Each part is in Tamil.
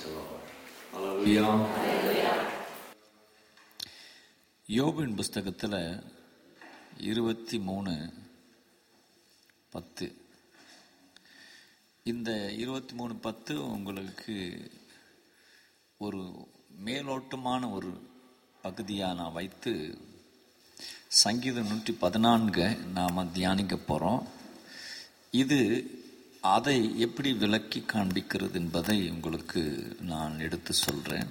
Hallelujah. யோபின் புஸ்தகத்தில் இருபத்தி மூணு பத்து. இந்த இருபத்தி மூணு பத்து உங்களுக்கு ஒரு மேலோட்டமான ஒரு பகுதியாக நான் வைத்து சங்கீதம் நூற்றி பதினான்கு நாம் தியானிக்க போகிறோம் இது அதை எப்படி விளக்கி காண்பிக்கிறது என்பதை உங்களுக்கு நான் எடுத்து சொல்கிறேன்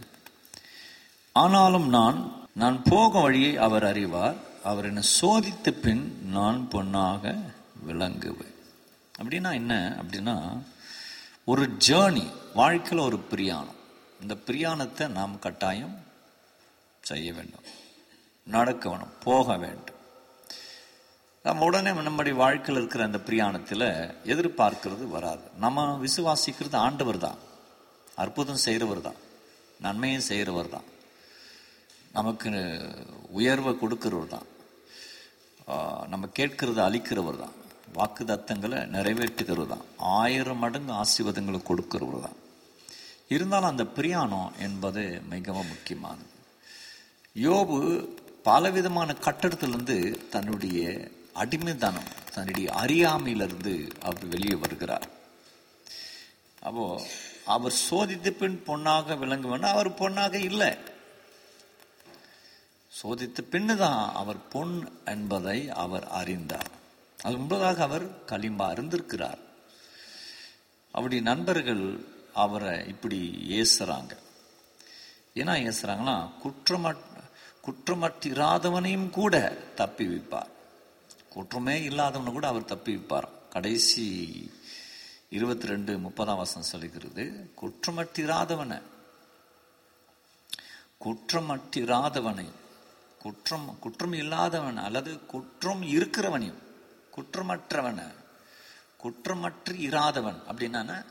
ஆனாலும் நான் நான் போக வழியை அவர் அறிவார். அவர் என்னை சோதித்த பின் நான் பொன்னாக விளங்குவேன். அப்படின்னா என்ன? அப்படின்னா ஒரு ஜேர்னி வாழ்க்கையில் ஒரு பிரியாணம். இந்த பிரியாணத்தை நாம் கட்டாயம் செய்ய வேண்டும். நடக்க வேணும் போக வேண்டும். நம்ம உடனே நம்முடைய வாழ்க்கையில் இருக்கிற அந்த பிரியாணத்தில் எதிர்பார்க்கிறது வராது. நம்ம விசுவாசிக்கிறது ஆண்டவர் தான். அற்புதம் செய்கிறவர் தான். நன்மையும் செய்கிறவர் தான். நமக்கு உயர்வை கொடுக்கிறவர் தான். நம்ம கேட்கறத அழிக்கிறவர் தான். வாக்கு தத்தங்களை நிறைவேற்றுகிறவர் தான். ஆயிரம் மடங்கு ஆசீர்வாதங்களை கொடுக்கிறவர் தான். இருந்தாலும் அந்த பிரியாணம் என்பது மிகவும் முக்கியமானது. யோபு பலவிதமான கட்டடத்திலிருந்து தன்னுடைய அடிமைத்தனம். தன்னுடைய அறியாமையிலிருந்து அவர் வெளியே வருகிறார். அப்போ அவர் சோதித்த பின் பொன்னாக விளங்குவேன். அவர் பொன்னாக இல்லை. சோதித்த பின்னு தான் அவர் பொன் என்பதை அவர் அறிந்தார். அது முன்பதாக அவர் களிம்பா இருந்திருக்கிறார். அவருடைய நண்பர்கள் அவரை இப்படி ஏசுறாங்க. ஏன்னா ஏசுறாங்கன்னா குற்றமட் குற்றமற்றிராதவனையும் கூட தப்பி வைப்பார். குற்றமே இல்லாதவனை கூட அவர் தப்பி வைப்பார். கடைசி இருபத்தி ரெண்டு முப்பதாம் வசனம் சொல்லுகிறது குற்றமற்றிராதவனை குற்றமற்றிராதவனை குற்றம் குற்றம் இல்லாதவன் அல்லது குற்றம் இருக்கிறவனையும் குற்றமற்றவனை குற்றமற்று இராதவன் அப்படின்னா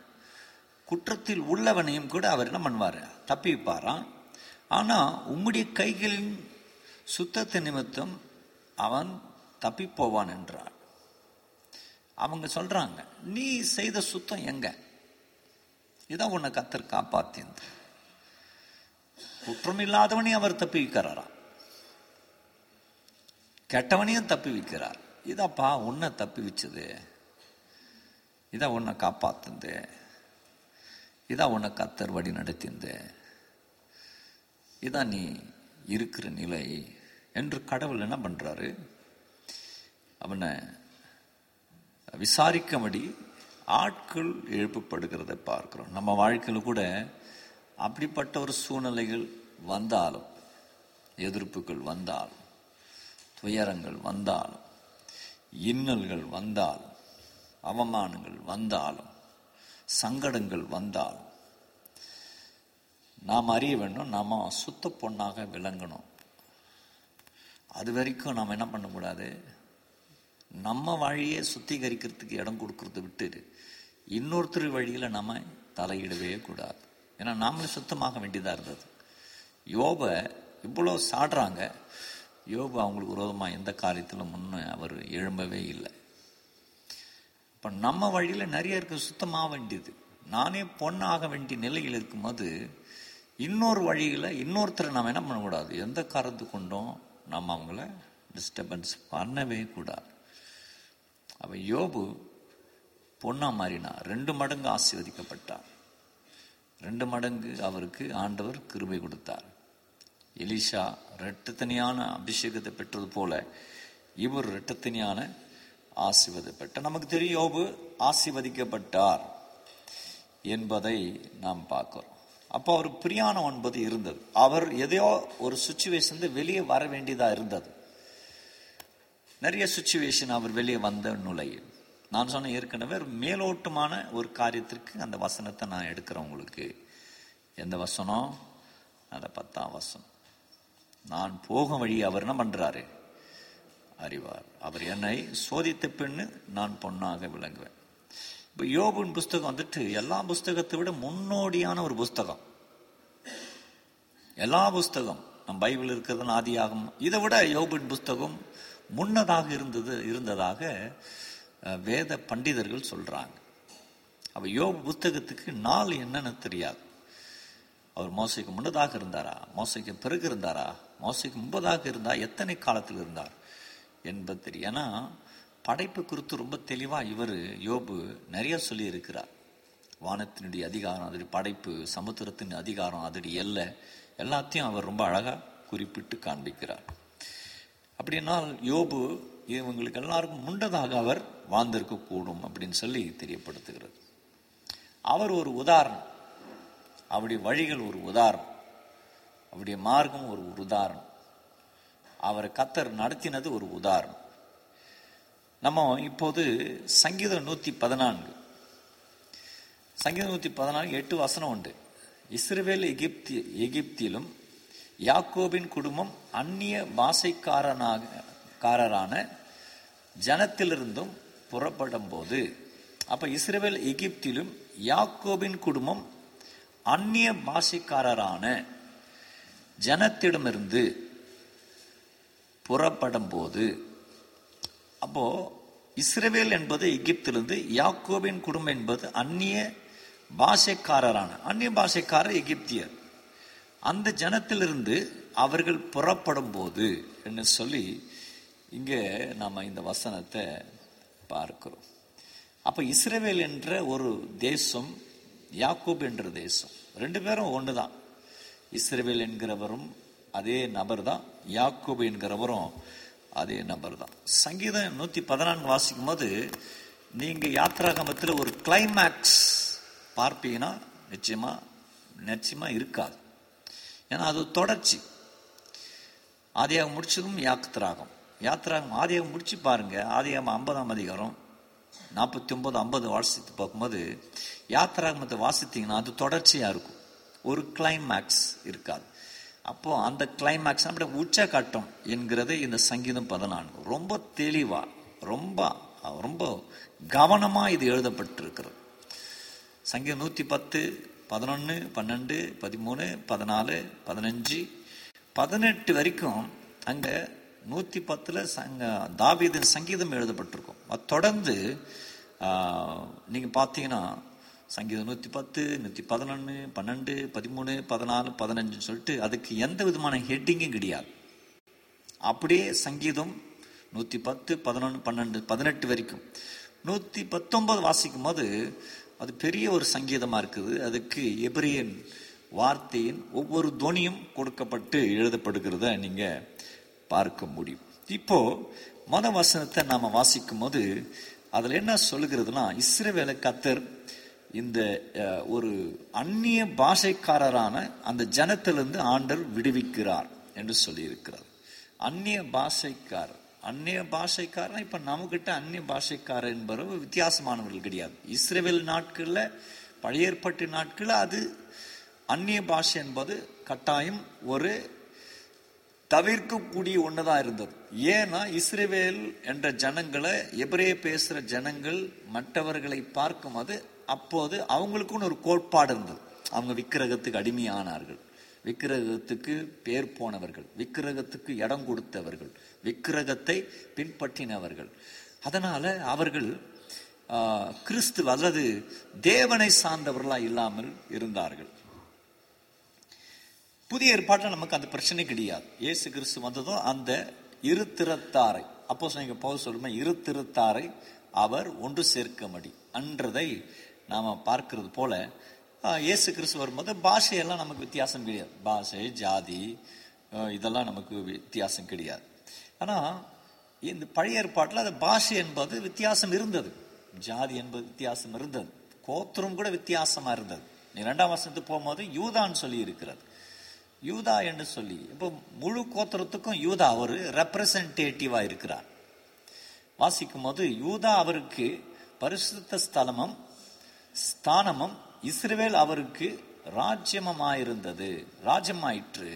குற்றத்தில் உள்ளவனையும் கூட அவர் என்ன பண்ணுவார்? தப்பி வைப்பாராம். உம்முடைய கைகளின் சுத்தத்தை நிமித்தம் அவன் தப்பி போவான் என்றார் அவங்க சொல்றாங்க நீ செய்த சுத்தம் எங்க? இதான் உன்னை கத்தர் காப்பாத்தியது குற்றம் அவர் தப்பி வைக்கிறாரா கெட்டவனையும் தப்பி வைக்கிறார் இதாப்பா உன்னை தப்பி வச்சது இதான் உன்னை காப்பாத்துந்து இதான் உன்னை கத்தர் வழி நடத்திந்து இதான் நீ இருக்கிற நிலை. என்று கடவுள் என்ன பண்றாரு? அவனை விசாரிக்கும்படி ஆட்கள் எழுப்பப்படுகிறத பார்க்கிறோம். நம்ம வாழ்க்கையில் கூட அப்படிப்பட்ட ஒரு சூழ்நிலைகள் வந்தாலும் எதிர்ப்புகள் வந்தாலும் துயரங்கள் வந்தாலும் இன்னல்கள் வந்தாலும் அவமானங்கள் வந்தாலும் சங்கடங்கள் வந்தாலும் நாம் அறிய வேண்டும் நாம் சுத்த பொண்ணாக விளங்கணும். அது வரைக்கும் நாம் என்ன பண்ணக்கூடாது நம்ம வழியே சுத்திகரிக்கிறதுக்கு இடம் கொடுக்கறத விட்டு இன்னொருத்தர் வழியில் நம்ம தலையிடவே கூடாது. ஏன்னா நாமளே சுத்தமாக வேண்டியதாக இருந்தது. யோபை இவ்வளோ சாடுறாங்க. யோபு அவங்களுக்கு விரோதமாக எந்த காரியத்தில் முன்னே அவர் எழும்பவே இல்லை. இப்போ நம்ம வழியில் நிறைய இருக்க சுத்தமாக வேண்டியது. நானே பொண்ணாக வேண்டிய நிலையில் இருக்கும்போது இன்னொரு வழியில் இன்னொருத்தரை நம்ம என்ன பண்ணக்கூடாது? எந்த காரணத்து கொண்டும் நம்ம அவங்கள டிஸ்டர்பன்ஸ் பண்ணவே கூடாது. அவ யோபு பொண்ணாக மாறினா ரெண்டு மடங்கு ஆசீர்வதிக்கப்பட்டார் ரெண்டு மடங்கு அவருக்கு ஆண்டவர் கிருபை கொடுத்தார். எலிஷா இரட்டத்தனியான அபிஷேகத்தை பெற்றது போல இவர் இரட்டத்தனியான ஆசீர்வதிப்பட்ட நமக்கு தெரியும் யோபு ஆசிர்வதிக்கப்பட்டார் என்பதை நாம் பார்க்கிறோம். அப்போ அவர் பிரியாணம் என்பது இருந்தது. அவர் எதையோ ஒரு சுச்சுவேஷன் வெளியே வர வேண்டியதாக இருந்தது. நிறைய சுச்சுவேஷன் அவர் வெளியே வந்த நுழையும். நான் சொன்ன ஏற்கனவே ஒரு மேலோட்டமான ஒரு காரியத்திற்கு அந்த வசனத்தை நான் எடுக்கிறேன் உங்களுக்கு. எந்த வசனம்? அந்த பத்தாம் வசனம். நான் போகும் வழி அவர் என்ன பண்றாரு? அறிவார். அவர் என்னை சோதித்த பின்னு நான் பொன்னாக விளங்குவேன். இப்போ யோபின் புஸ்தகம் வந்துட்டு எல்லா புஸ்தகத்தை விட முன்னோடியான ஒரு புஸ்தகம். எல்லா புஸ்தகம் நம் பைபிள் இருக்கிறது ஆதியாகும் இதை விட யோபின் புஸ்தகம் முன்னதாக இருந்தது இருந்ததாக வேத பண்டிதர்கள் சொல்கிறாங்க அப்போ யோபு புத்தகத்துக்கு நாள் என்னன்னு தெரியாது. அவர் மோசைக்கு முன்னதாக இருந்தாரா? மோசைக்கு பிறகு இருந்தாரா? மோசைக்கு முன்பதாக இருந்தா? எத்தனை காலத்தில் இருந்தார் என்பது தெரியும். ஏன்னா படைப்பு குறித்து ரொம்ப தெளிவாக இவர் யோபு நிறைய சொல்லி இருக்கிறார் வானத்தினுடைய அதிகாரம் அதனுடைய படைப்பு சமுத்திரத்தின் அதிகாரம் அதனுடைய எல்லை எல்லாத்தையும் அவர் ரொம்ப அழகாக குறிப்பிட்டு காண்பிக்கிறார். அப்படின்னால் யோபு இவங்களுக்கு எல்லாருக்கும் முன்னதாக அவர் வாழ்ந்திருக்க கூடும் அப்படின்னு சொல்லி தெரியப்படுத்துகிறது. அவர் ஒரு உதாரணம். அவருடைய வழிகள் ஒரு உதாரணம். அவருடைய மார்க்கம் ஒரு உதாரணம். அவரை கத்தர் நடத்தினது ஒரு உதாரணம். நம்ம இப்போது சங்கீதம் நூற்றி பதினான்கு. சங்கீதம் நூற்றி பதினான்கு எட்டு வசனம் உண்டு. இஸ்ரேல் எகிப்தி எகிப்திலும் யாக்கோபின் குடும்பம் அந்நிய பாஷைக்காரனாக காரரான ஜனத்திலிருந்தும் புறப்படும் போது அப்போ இஸ்ரவேல் எகிப்திலும் யாக்கோபின் குடும்பம் அந்நிய பாஷைக்காரரான ஜனத்திடமிருந்து புறப்படும் போது அப்போ இஸ்ரவேல் என்பது எகிப்திலிருந்து யாக்கோபின் குடும்பம் என்பது அந்நிய பாஷைக்காரரான அந்நிய பாஷைக்காரர் எகிப்தியர். அந்த ஜனத்திலிருந்து அவர்கள் புறப்படும் போது என்று சொல்லி இங்கே நாம் இந்த வசனத்தை பார்க்கிறோம். அப்போ இஸ்ரேவேல் என்ற ஒரு தேசம் யாக்கூப் என்ற தேசம் ரெண்டு பேரும் ஒன்று தான் இஸ்ரேவேல் என்கிறவரும் அதே நபர் தான் யாக்கூப் என்கிறவரும் அதே நபர் தான் சங்கீதம் நூற்றி பதினான்கு வாசிக்கும் போது நீங்கள் யாத்ராகமத்தில் ஒரு கிளைமேக்ஸ் பார்ப்பீங்கன்னா நிச்சயமாக நிச்சயமாக இருக்காது. ஏன்னா அது தொடர்ச்சி. ஆதியாகம் முடிச்சதும் யாத்திராகம் யாத்திராகம் ஆதியாகம் முடிச்சு பாருங்க. ஆதியாகம் ஐம்பதாம் அதிகாரம் நாற்பத்தி ஒன்பது ஐம்பது வாசித்து பார்க்கும்போது யாத்திராகமத்தை வாசித்தீங்கன்னா அது தொடர்ச்சியாக இருக்கும். ஒரு கிளைமேக்ஸ் இருக்காது. அப்போது அந்த கிளைமேக்ஸ் அப்படியே உச்சகட்டம் என்கிறது இந்த சங்கீதம் பதினான்கு. ரொம்ப தெளிவாக ரொம்ப ரொம்ப கவனமாக இது எழுதப்பட்டிருக்கிறது. சங்கீதம் நூற்றி பத்து பதினொன்று பன்னெண்டு பதிமூணு பதினாலு பதினஞ்சு. பதினெட்டு வரைக்கும் அங்கே நூற்றி பத்தில் சங்க தாவீதின் சங்கீதம் எழுதப்பட்டிருக்கும். அது தொடர்ந்து நீங்கள் பார்த்தீங்கன்னா சங்கீதம் நூற்றி பத்து நூற்றி பதினொன்று பன்னெண்டு பதிமூணு பதினாலு பதினஞ்சுன்னு சொல்லிட்டு அதுக்கு எந்த விதமான ஹெட்டிங்கும் கிடையாது. அப்படியே சங்கீதம் நூற்றி பத்து பதினொன்று பன்னெண்டு பதினெட்டு வரைக்கும். நூற்றி பத்தொன்பது வாசிக்கும் போது அது பெரிய ஒரு சங்கீதமாக இருக்குது. அதுக்கு எபிரியன் வார்த்தையின் ஒவ்வொரு துணியும் கொடுக்கப்பட்டு எழுதப்படுகிறத நீங்கள் பார்க்க முடியும். இப்போது மத வசனத்தை நாம வாசிக்கும் போது அதில் என்ன சொல்லுகிறதுனா இஸ்ரேவேல கத்தர் இந்த ஒரு அந்நிய பாஷைக்காரரான அந்த ஜனத்திலிருந்து ஆண்டர் விடுவிக்கிறார் என்று சொல்லியிருக்கிறார். அந்நிய பாஷைக்காரர். அந்நிய பாஷைக்காரன் இப்ப நம்மகிட்ட அந்நிய பாஷைக்காரர் என்பவர் வித்தியாசமானவர்கள் கிடையாது. இஸ்ரேவேல் நாட்களில் பழைய நாட்களில் அது அந்நிய பாஷை என்பது கட்டாயம் ஒரு தவிர்க்கக்கூடிய ஒண்ணுதான் இருந்தது. ஏன்னா இஸ்ரேவேல் என்ற ஜனங்களை எபிரே பேசுகிற ஜனங்கள் மற்றவர்களை பார்க்கும்போது அப்போது அவங்களுக்குன்னு ஒரு கோட்பாடு இருந்தது. அவங்க விக்கிரகத்துக்கு அடிமையானார்கள். விக்கிரகத்துக்கு பேர் போனவர்கள். விக்கிரகத்துக்கு இடம் கொடுத்தவர்கள். விக்கிரகத்தை பின்பற்றினவர்கள். அதனால் அவர்கள் கிறிஸ்து அல்லது தேவனை சார்ந்தவர்களாக இல்லாமல் இருந்தார்கள். புதிய ஏற்பாட்டில் நமக்கு அந்த பிரச்சனை கிடையாது. இயேசு கிறிஸ்து வந்ததும் அந்த இரு அப்போ நீங்கள் போக சொல்லுமே இரு அவர் ஒன்று சேர்க்கமடி அன்றதை நாம் பார்க்கறது போல இயேசு கிறிஸ்து வரும்போது பாஷையெல்லாம் நமக்கு வித்தியாசம் கிடையாது. பாஷை ஜாதி இதெல்லாம் நமக்கு வித்தியாசம் கிடையாது. ஆனால் இந்த பழைய ஏற்பாட்டில் அது பாஷை என்பது வித்தியாசம் இருந்தது. ஜாதி என்பது வித்தியாசம் இருந்தது. கோத்திரம் கூட வித்தியாசமாக இருந்தது. நீ இரண்டாம் வருஷத்துக்கு போகும்போது யூதான்னு சொல்லி இருக்கிறது. யூதா என்று சொல்லி இப்போ முழு கோத்திரத்துக்கும் யூதா ஒரு ரெப்ரசன்டேட்டிவாக இருக்கிறார். வாசிக்கும் போது யூதா அவருக்கு பரிசுத்த ஸ்தலமும் ஸ்தானமும் இஸ்ரேல் அவருக்கு ராஜ்யமாயிருந்தது ராஜ்யமாயிற்று.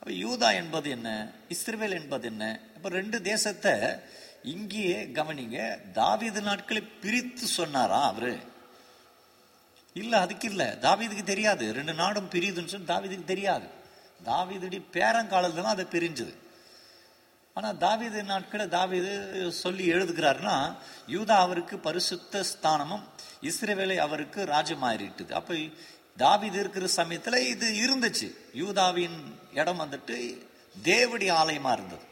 அப்ப யூதா என்பது என்ன? இஸ்ரேல் என்பது என்ன? இப்போ ரெண்டு தேசத்தை இங்கேயே கவனிங்க. தாவீது நாட்களை பிரித்து சொன்னாரா அவரு? இல்லை அதுக்கு இல்லை. தாவீதுக்கு தெரியாது. ரெண்டு நாடும் பிரியுதுன்னு சொல்லி தாவீதுக்கு தெரியாது. தாவீதுடைய பேரங்காலத்துல தான் அதை பிரிஞ்சுது. ஆனால் தாவீது நாட்களை தாவீது சொல்லி எழுதுகிறாருன்னா யூதா அவருக்கு பரிசுத்த ஸ்தானமும் இஸ்ரேவேலை அவருக்கு ராஜ்யமாயிட்டது. அப்போ தாவீது இருக்கிற சமயத்தில் இது இருந்துச்சு. யூதாவின் இடம் வந்துட்டு தேவடி ஆலயமாக இருந்தது.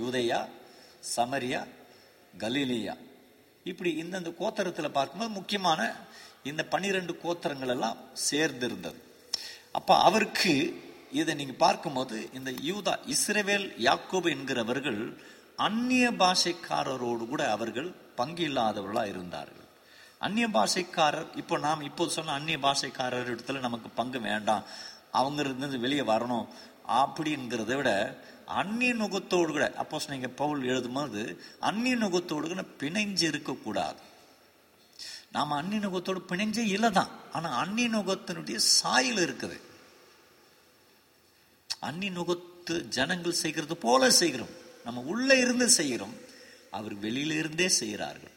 யூதையா சமரியா கலீலியா. இப்படி இந்தந்த கோத்தரத்தில் பார்க்கும்போது முக்கியமான இந்த பன்னிரெண்டு கோத்தரங்கள் எல்லாம் சேர்ந்து இருந்தது அப்போ அவருக்கு இதை நீங்கள் பார்க்கும்போது இந்த யூதா இஸ்ரேவேல் யாக்கோபு என்கிறவர்கள் அந்நிய பாஷைக்காரரோடு கூட அவர்கள் பங்கு இல்லாதவர்களாக இருந்தார்கள். அந்நிய பாஷைக்காரர் இப்போ நாம் இப்போ சொன்ன அந்நிய பாஷைக்காரர் இடத்துல நமக்கு பங்கு வேண்டாம். அவங்க இருந்து வெளியே வரணும். அப்படிங்கிறத விட அந்நிய நுகத்தோடு கூட அப்போ நீங்க பவுல் எழுதும்போது அந்நிய நுகத்தோடு கூட பிணைஞ்சு இருக்கக்கூடாது நாம அந்நிய நுகத்தோடு பிணைஞ்சே இல்லை தான் ஆனா அந்நிய நுகத்தினுடைய சாயல் இருக்குது. அந்நிய நுகத்து ஜனங்கள் செய்கிறது போல செய்கிறோம். நம்ம உள்ள இருந்து செய்கிறோம். அவர் வெளியிலிருந்தே செய்கிறார்கள்.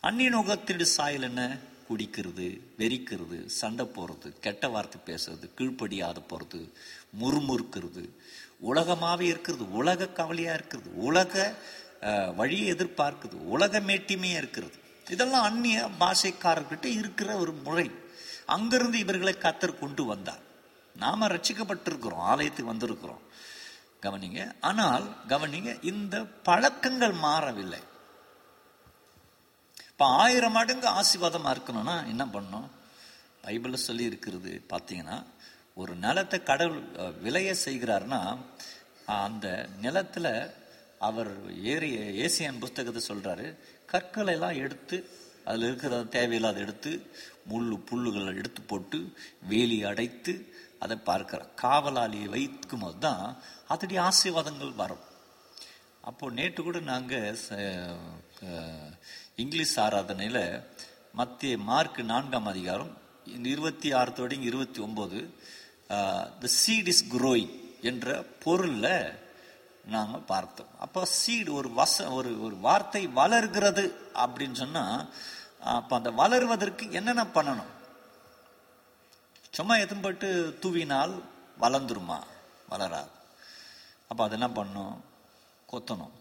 அந்நிய நுகத்தினுடைய சாயல் என்ன? குடிக்கிறது வெறிக்கிறது சண்டை போடுறது கெட்ட வார்த்தை பேசுறது கீழ்ப்படியாத போகிறது முறுமுறுக்கிறது. உலகமாகவே இருக்கிறது உலக கவலையாக இருக்கிறது உலக வழியை எதிர்பார்க்குது உலக மேட்டிமையாக இருக்கிறது. இதெல்லாம் அந்நிய பாஷைக்காரர்கிட்ட இருக்கிற ஒரு முறை. அங்கிருந்து இவர்களை கத்தர் கொண்டு வந்தார். நாம ரட்சிக்கப்பட்டிருக்கிறோம் ஆலயத்துக்கு வந்திருக்கிறோம். கவனிங்க. ஆனால் கவனிங்க இந்த பழக்கங்கள் மாறவில்லை. இப்போ ஆயிரம் மடங்கு ஆசிர்வாதமாக இருக்கணும்னா என்ன பண்ணணும்? பைபிளில் சொல்லி இருக்கிறது பார்த்தீங்கன்னா ஒரு நிலத்தை கடவுள் விளைய செய்கிறாருன்னா அந்த நிலத்தில் அவர் ஏறி ஏசியன் புஸ்தகத்தை சொல்கிறாரு கற்களை எல்லாம் எடுத்து அதில் இருக்கிற தேவையில்லாத எடுத்து முள்ளு புல்லுகளை எடுத்து போட்டு வேலி அடைத்து அதை பார்க்கிறார். காவலாளியை வைக்கும் போது தான் அதனுடைய ஆசீர்வாதங்கள் வரும். அப்போது நேற்று கூட நாங்கள் ச- இங்கிலீஷ் ஆராதனையில் மத்திய மார்க் நான்காம் அதிகாரம் இருபத்தி ஆறு தொடங்கி இருபத்தி ஒம்பது த சீட் இஸ் குரோய் என்ற பொருளில் நாம் பார்த்தோம். அப்போ சீடு ஒரு வச ஒரு ஒரு வார்த்தை வளர்கிறது அப்படின்னு சொன்னால் அப்போ அந்த வளர்வதற்கு என்னென்ன பண்ணணும்? சும்மா எதும்பட்டு தூவினால் வளர்ந்துருமா? வளராது. அப்போ அது என்ன பண்ணும் கொத்தணும்.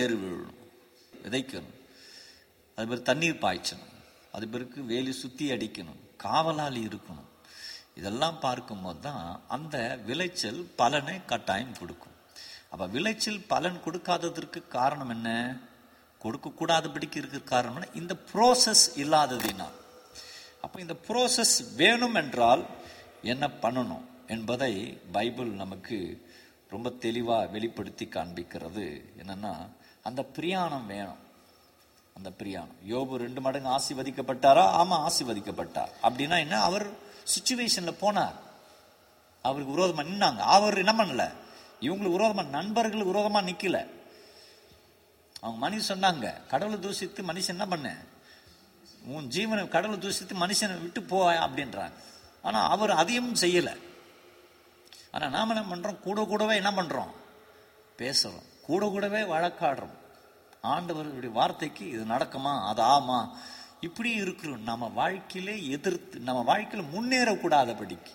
ஏறு விழணும். விதைக்கணும். அது பேர் தண்ணீர் பாய்ச்சணும். அது பிறகு வேலி சுத்தி அடிக்கணும். காவலாளி இருக்கணும். இதெல்லாம் பார்க்கும்போது தான் அந்த விளைச்சல் பலனை கட்டாயம் கொடுக்கும். அப்ப விளைச்சல் பலன் கொடுக்காததற்கு காரணம் என்ன? கொடுக்க கூடாதபடிக்கு இருக்கிற காரணம் இந்த ப்ரோசஸ் இல்லாததினால். அப்ப இந்த ப்ரோசஸ் வேணும் என்றால் என்ன பண்ணணும் என்பதை பைபிள் நமக்கு ரொம்ப தெளிவாக வெளிப்படுத்தி காண்பிக்கிறது. என்னன்னா அந்த பிரியாணம் வேணும். அந்த பிரியாணம். யோபு ரெண்டு மடங்கு ஆசிர்வதிக்கப்பட்டாரா? ஆமா ஆசிர்வதிக்கப்பட்டார். அப்படின்னா என்ன? அவர் சுச்சுவேஷன்ல போனார். அவருக்கு விரோதமா நின்னாங்க. அவர் என்ன பண்ணல? இவங்களுக்கு விரோதமா நண்பர்களுக்கு விரோதமா நிக்கல. அவங்க மனுஷன் சொன்னாங்க கடவுளை தூசித்து மனுஷன் என்ன பண்ண? உன் ஜீவனை கடவுளை தூசித்து மனுஷனை விட்டு போ அப்படின்றாங்க. ஆனா அவர் அதையும் செய்யல. ஆனா நாம என்ன பண்றோம்? கூட கூடவே என்ன பண்றோம்? பேசுறோம். கூட கூடவே வழக்காடுறோம். ஆண்டவருடைய வார்த்தைக்கு இது நடக்குமா அது ஆமா? இப்படி இருக்கிறோம். நம்ம வாழ்க்கையிலே எதிர்த்து நம்ம வாழ்க்கையில முன்னேறக்கூடாதபடிக்கு.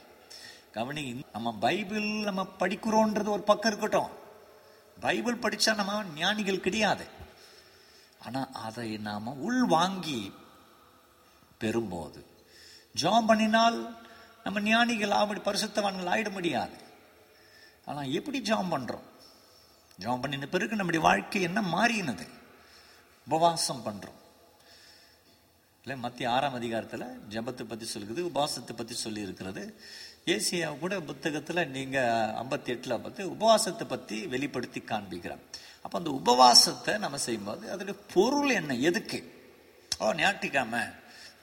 கவனி நம்ம பைபிள் நம்ம படிக்கிறோன்றது ஒரு பக்கம் இருக்கட்டும். பைபிள் படித்தா நம்ம ஞானிகள் கிடையாது. ஆனால் அதை நாம் உள் வாங்கி பெறும்போது ஜாம் பண்ணினால் நம்ம ஞானிகள் ஆபடி பரிசுத்தவான்கள் ஆகிட முடியாது. ஆனால் எப்படி ஜாம் பண்ணுறோம் ஜெபம் பண்ணின பிறகு நம்முடைய வாழ்க்கை என்ன மாறினது? உபவாசம் பண்றோம். இல்லை மத்திய ஆறாம் அதிகாரத்தில் ஜெபத்தை பற்றி சொல்லுது உபவாசத்தை பற்றி சொல்லி இருக்கிறது ஏசியா கூட புத்தகத்தில் நீங்கள் ஐம்பத்தி எட்டில் பார்த்து உபவாசத்தை பற்றி வெளிப்படுத்தி காண்பிக்கிறார். அப்போ அந்த உபவாசத்தை நம்ம செய்யும்போது அதோடைய பொருள் என்ன? எதுக்கு? ஓ ஞாயிற்றுக்கிழமை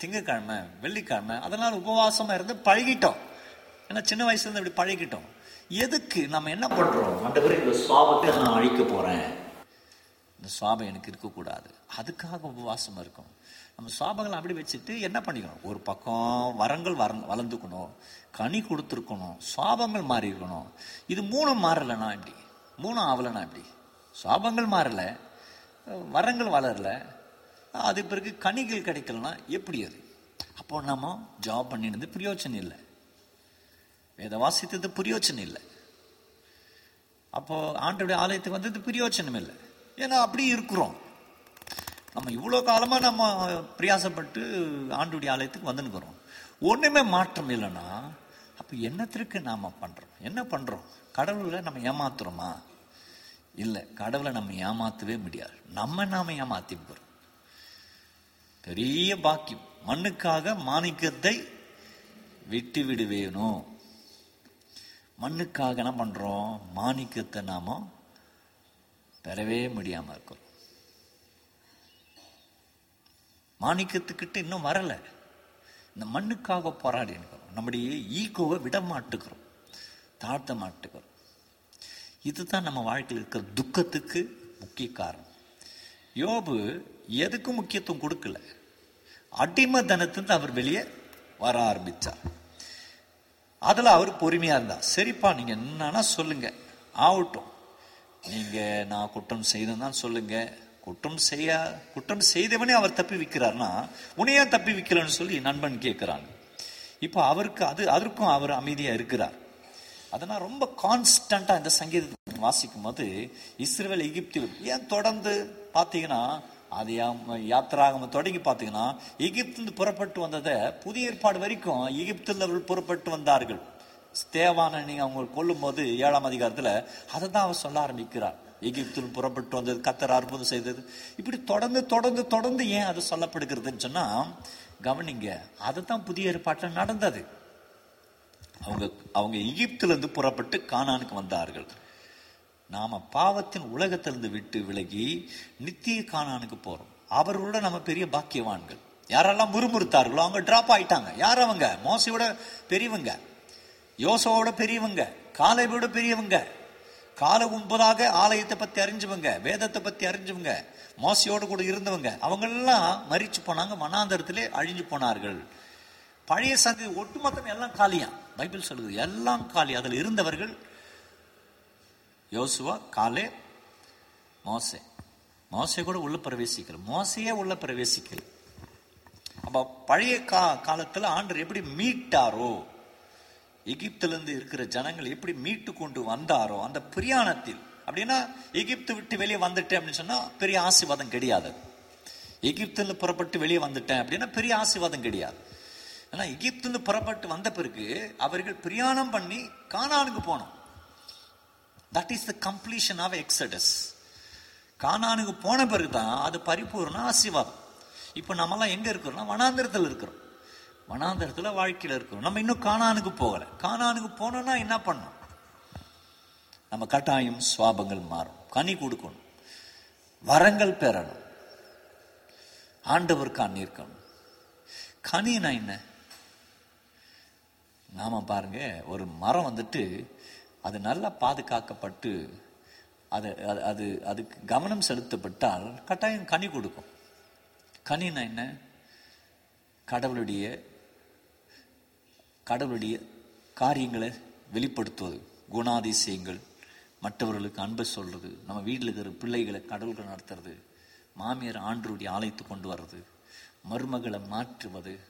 திங்கக்கிழமை வெள்ளிக்கிழமை அதனால் உபவாசமாக இருந்து பழகிட்டோம். ஏன்னா சின்ன வயசுலேருந்து அப்படி இப்படி பழகிட்டோம். எதுக்கு நம்ம என்ன பண்றோம்? ஆண்டவரே இந்த சுவாபத்தை நான் அழிக்க போறேன். இந்த சுவாபம் எனக்கு இருக்கக்கூடாது. அதுக்காக உபவாசம் இருக்கணும் நம்ம சுவாபங்களை அப்படி வச்சுட்டு என்ன பண்ணிக்கணும்? ஒரு பக்கம் வரங்கள் வர வளர்ந்துக்கணும். கனி கொடுத்துருக்கணும். சுவாபங்கள் மாறி இருக்கணும் இது மூணும் மாறலைன்னா எப்படி? மூணும் ஆகலைன்னா எப்படி? சுவாபங்கள் மாறல. வரங்கள் வளரல. அது பிறகு கனிகள் கிடைக்கலனா எப்படி அது? அப்போ நம்ம ஜாப் பண்ணினது பிரயோஜனம் இல்லை. வேத வாசித்தது பிரயோஜனம் இல்லை. அப்போ ஆண்டோடைய ஆலயத்துக்கு வந்தது பிரயோஜனம் இல்லை. ஏன்னா அப்படி இருக்கிறோம். நம்ம இவ்வளோ காலமாக நம்ம பிரியாசப்பட்டு ஆண்டுடைய ஆலயத்துக்கு வந்துனுக்கிறோம் ஒன்றுமே மாற்றம் இல்லைன்னா அப்போ என்னத்திற்கு நாம் பண்ணுறோம் என்ன பண்ணுறோம் கடவுளை நம்ம ஏமாத்துறோமா? இல்லை கடவுளை நம்ம ஏமாற்றவே முடியாது. நம்ம நாம போகிறோம் பெரிய பாக்கியம். மண்ணுக்காக மாணிக்கத்தை விட்டு விடுவேணும் மண்ணுக்காக என்ன பண்ணுறோம் மாணிக்கத்தை நாம் பெறவே முடியாமல் இருக்கிறோம். மாணிக்கத்துக்கிட்ட இன்னும் வரலை. இந்த மண்ணுக்காக போராடி இருக்கிறோம் நம்முடைய ஈகோவை விட மாட்டுக்கிறோம் தாழ்த்த மாட்டுக்கிறோம் இதுதான் நம்ம வாழ்க்கையில் இருக்கிற துக்கத்துக்கு முக்கிய காரணம். யோபு எதுக்கும் முக்கியத்துவம் கொடுக்கல? அடிமை தனத்திலிருந்து அவர் வெளியே வர ஆரம்பித்தார் அதில் அவர் பொறுமையாக இருந்தார். சரிப்பா நீங்கள் என்னன்னா சொல்லுங்கள் ஆகட்டும். நீங்கள் நான் குற்றம் செய்ததான் சொல்லுங்கள் குற்றம் செய்ய குற்றம் செய்தவனே அவர் தப்பி விற்கிறார்னா உன்னையே தப்பி வைக்கலன்னு சொல்லி நண்பன் கேட்கிறாங்க. இப்போ அவருக்கு அது அதற்கும் அவர் அமைதியாக இருக்கிறார். அதனால் ரொம்ப கான்ஸ்டண்ட்டாக இந்த சங்கீதத்தை வாசிக்கும் போது இஸ்ரேல் எகிப்தில் ஏன் தொடர்ந்து பார்த்தீங்கன்னா அது யாத்திராகம தொடங்கி பார்த்தீங்கன்னா எகிப்திலிருந்து புறப்பட்டு வந்ததை புதிய ஏற்பாடு வரைக்கும் எகிப்தில் புறப்பட்டு வந்தார்கள். ஸ்தேவான நீங்க அவங்க கொல்லும் போது ஏழாம் அதிகாரத்துல அதை தான் அவர் சொல்ல ஆரம்பிக்கிறார். எகிப்தில் புறப்பட்டு வந்தது கத்தர் அற்புதம் செய்தது. இப்படி தொடர்ந்து தொடர்ந்து தொடர்ந்து ஏன் அது சொல்லப்படுகிறதுன்னு சொன்னா கவனிங்க அதுதான் புதிய ஏற்பாட்டில் நடந்தது. அவங்க அவங்க எகிப்திலிருந்து புறப்பட்டு கானானுக்கு வந்தார்கள். நாம பாவத்தின் உலகத்திலிருந்து விட்டு விலகி நித்திய காணானுக்கு போறோம். அவர்களோட நம்ம பெரிய பாக்கியவான்கள். யாரெல்லாம் முறுமுறுத்தார்களோ அவங்க டிராப் ஆயிட்டாங்க. யார் அவங்க? மோசையோட பெரியவங்க. யோசோவோட பெரியவங்க. காலைவோட பெரியவங்க. கால முன்பதாக ஆலயத்தை பத்தி அறிஞ்சவங்க வேதத்தை பத்தி அறிஞ்சவங்க மோசையோட கூட இருந்தவங்க அவங்க எல்லாம் மறிச்சு போனாங்க மனாந்தரத்திலே அழிஞ்சு போனார்கள். பழைய சந்தி ஒட்டுமொத்தம் எல்லாம் காலியா? பைபிள் சொல்லுது எல்லாம் காலி. அதில் இருந்தவர்கள் யோசுவா காலே மோசே. மோசை கூட உள்ள பிரவேசிக்கல. மோசையே உள்ள பிரவேசிக்கல. அப்ப பழைய கா காலத்துல ஆண்டர் எப்படி மீட்டாரோ எகிப்திலிருந்து இருக்கிற ஜனங்கள் எப்படி மீட்டு கொண்டு வந்தாரோ அந்த பிரியாணத்தில். அப்படின்னா எகிப்து விட்டு வெளியே வந்துட்டேன் அப்படின்னு சொன்னா பெரிய ஆசீர்வாதம் கிடையாது. எகிப்துல புறப்பட்டு வெளியே வந்துட்டேன் அப்படின்னா பெரிய ஆசீர்வாதம் கிடையாது. ஆனால் எகிப்துல புறப்பட்டு வந்த பிறகு அவர்கள் பிரயாணம் பண்ணி காணானுக்கு போனோம். That is the completion of Exodus கானானுக்கு போன பிறகு தான் அது பரிபூர்ண ஆசீர்வாதம். இப்போ நம்மலாம் எங்கே இருக்கிறோம்னா வனாந்திரத்தில் இருக்கிறோம். வனாந்திரத்தில் வாழ்க்கையில் இருக்கிறோம். நம்ம இன்னும் கானானுக்கு போகலை. கானானுக்கு போனோம்னா என்ன பண்ணணும்? நம்ம கட்டாயம் சுவாபங்கள் மாறும். கனி கொடுக்கணும். வரங்கள் பெறணும். ஆண்டவர் கண் இருக்கணும். கனினா என்ன? நாம பாருங்க ஒரு மரம் வந்துட்டு அது நல்லா பாதுகாக்கப்பட்டு அது அது- அது அதுக்கு கவனம் செலுத்தப்பட்டால் கட்டாயம் கனி கொடுக்கும். கனினா என்ன? கடவுளுடைய கடவுளுடைய காரியங்களை வெளிப்படுத்துவது குணாதிசயங்கள் மற்றவர்களுக்கு அன்பை சொல்றது நம்ம வீட்டில் இருக்கிற பிள்ளைகளை கடவுள்கள் நடத்துறது மாமியார் ஆண்டருடைய ஆலயத்து கொண்டு வர்றது மருமகளை மாற்றுவது.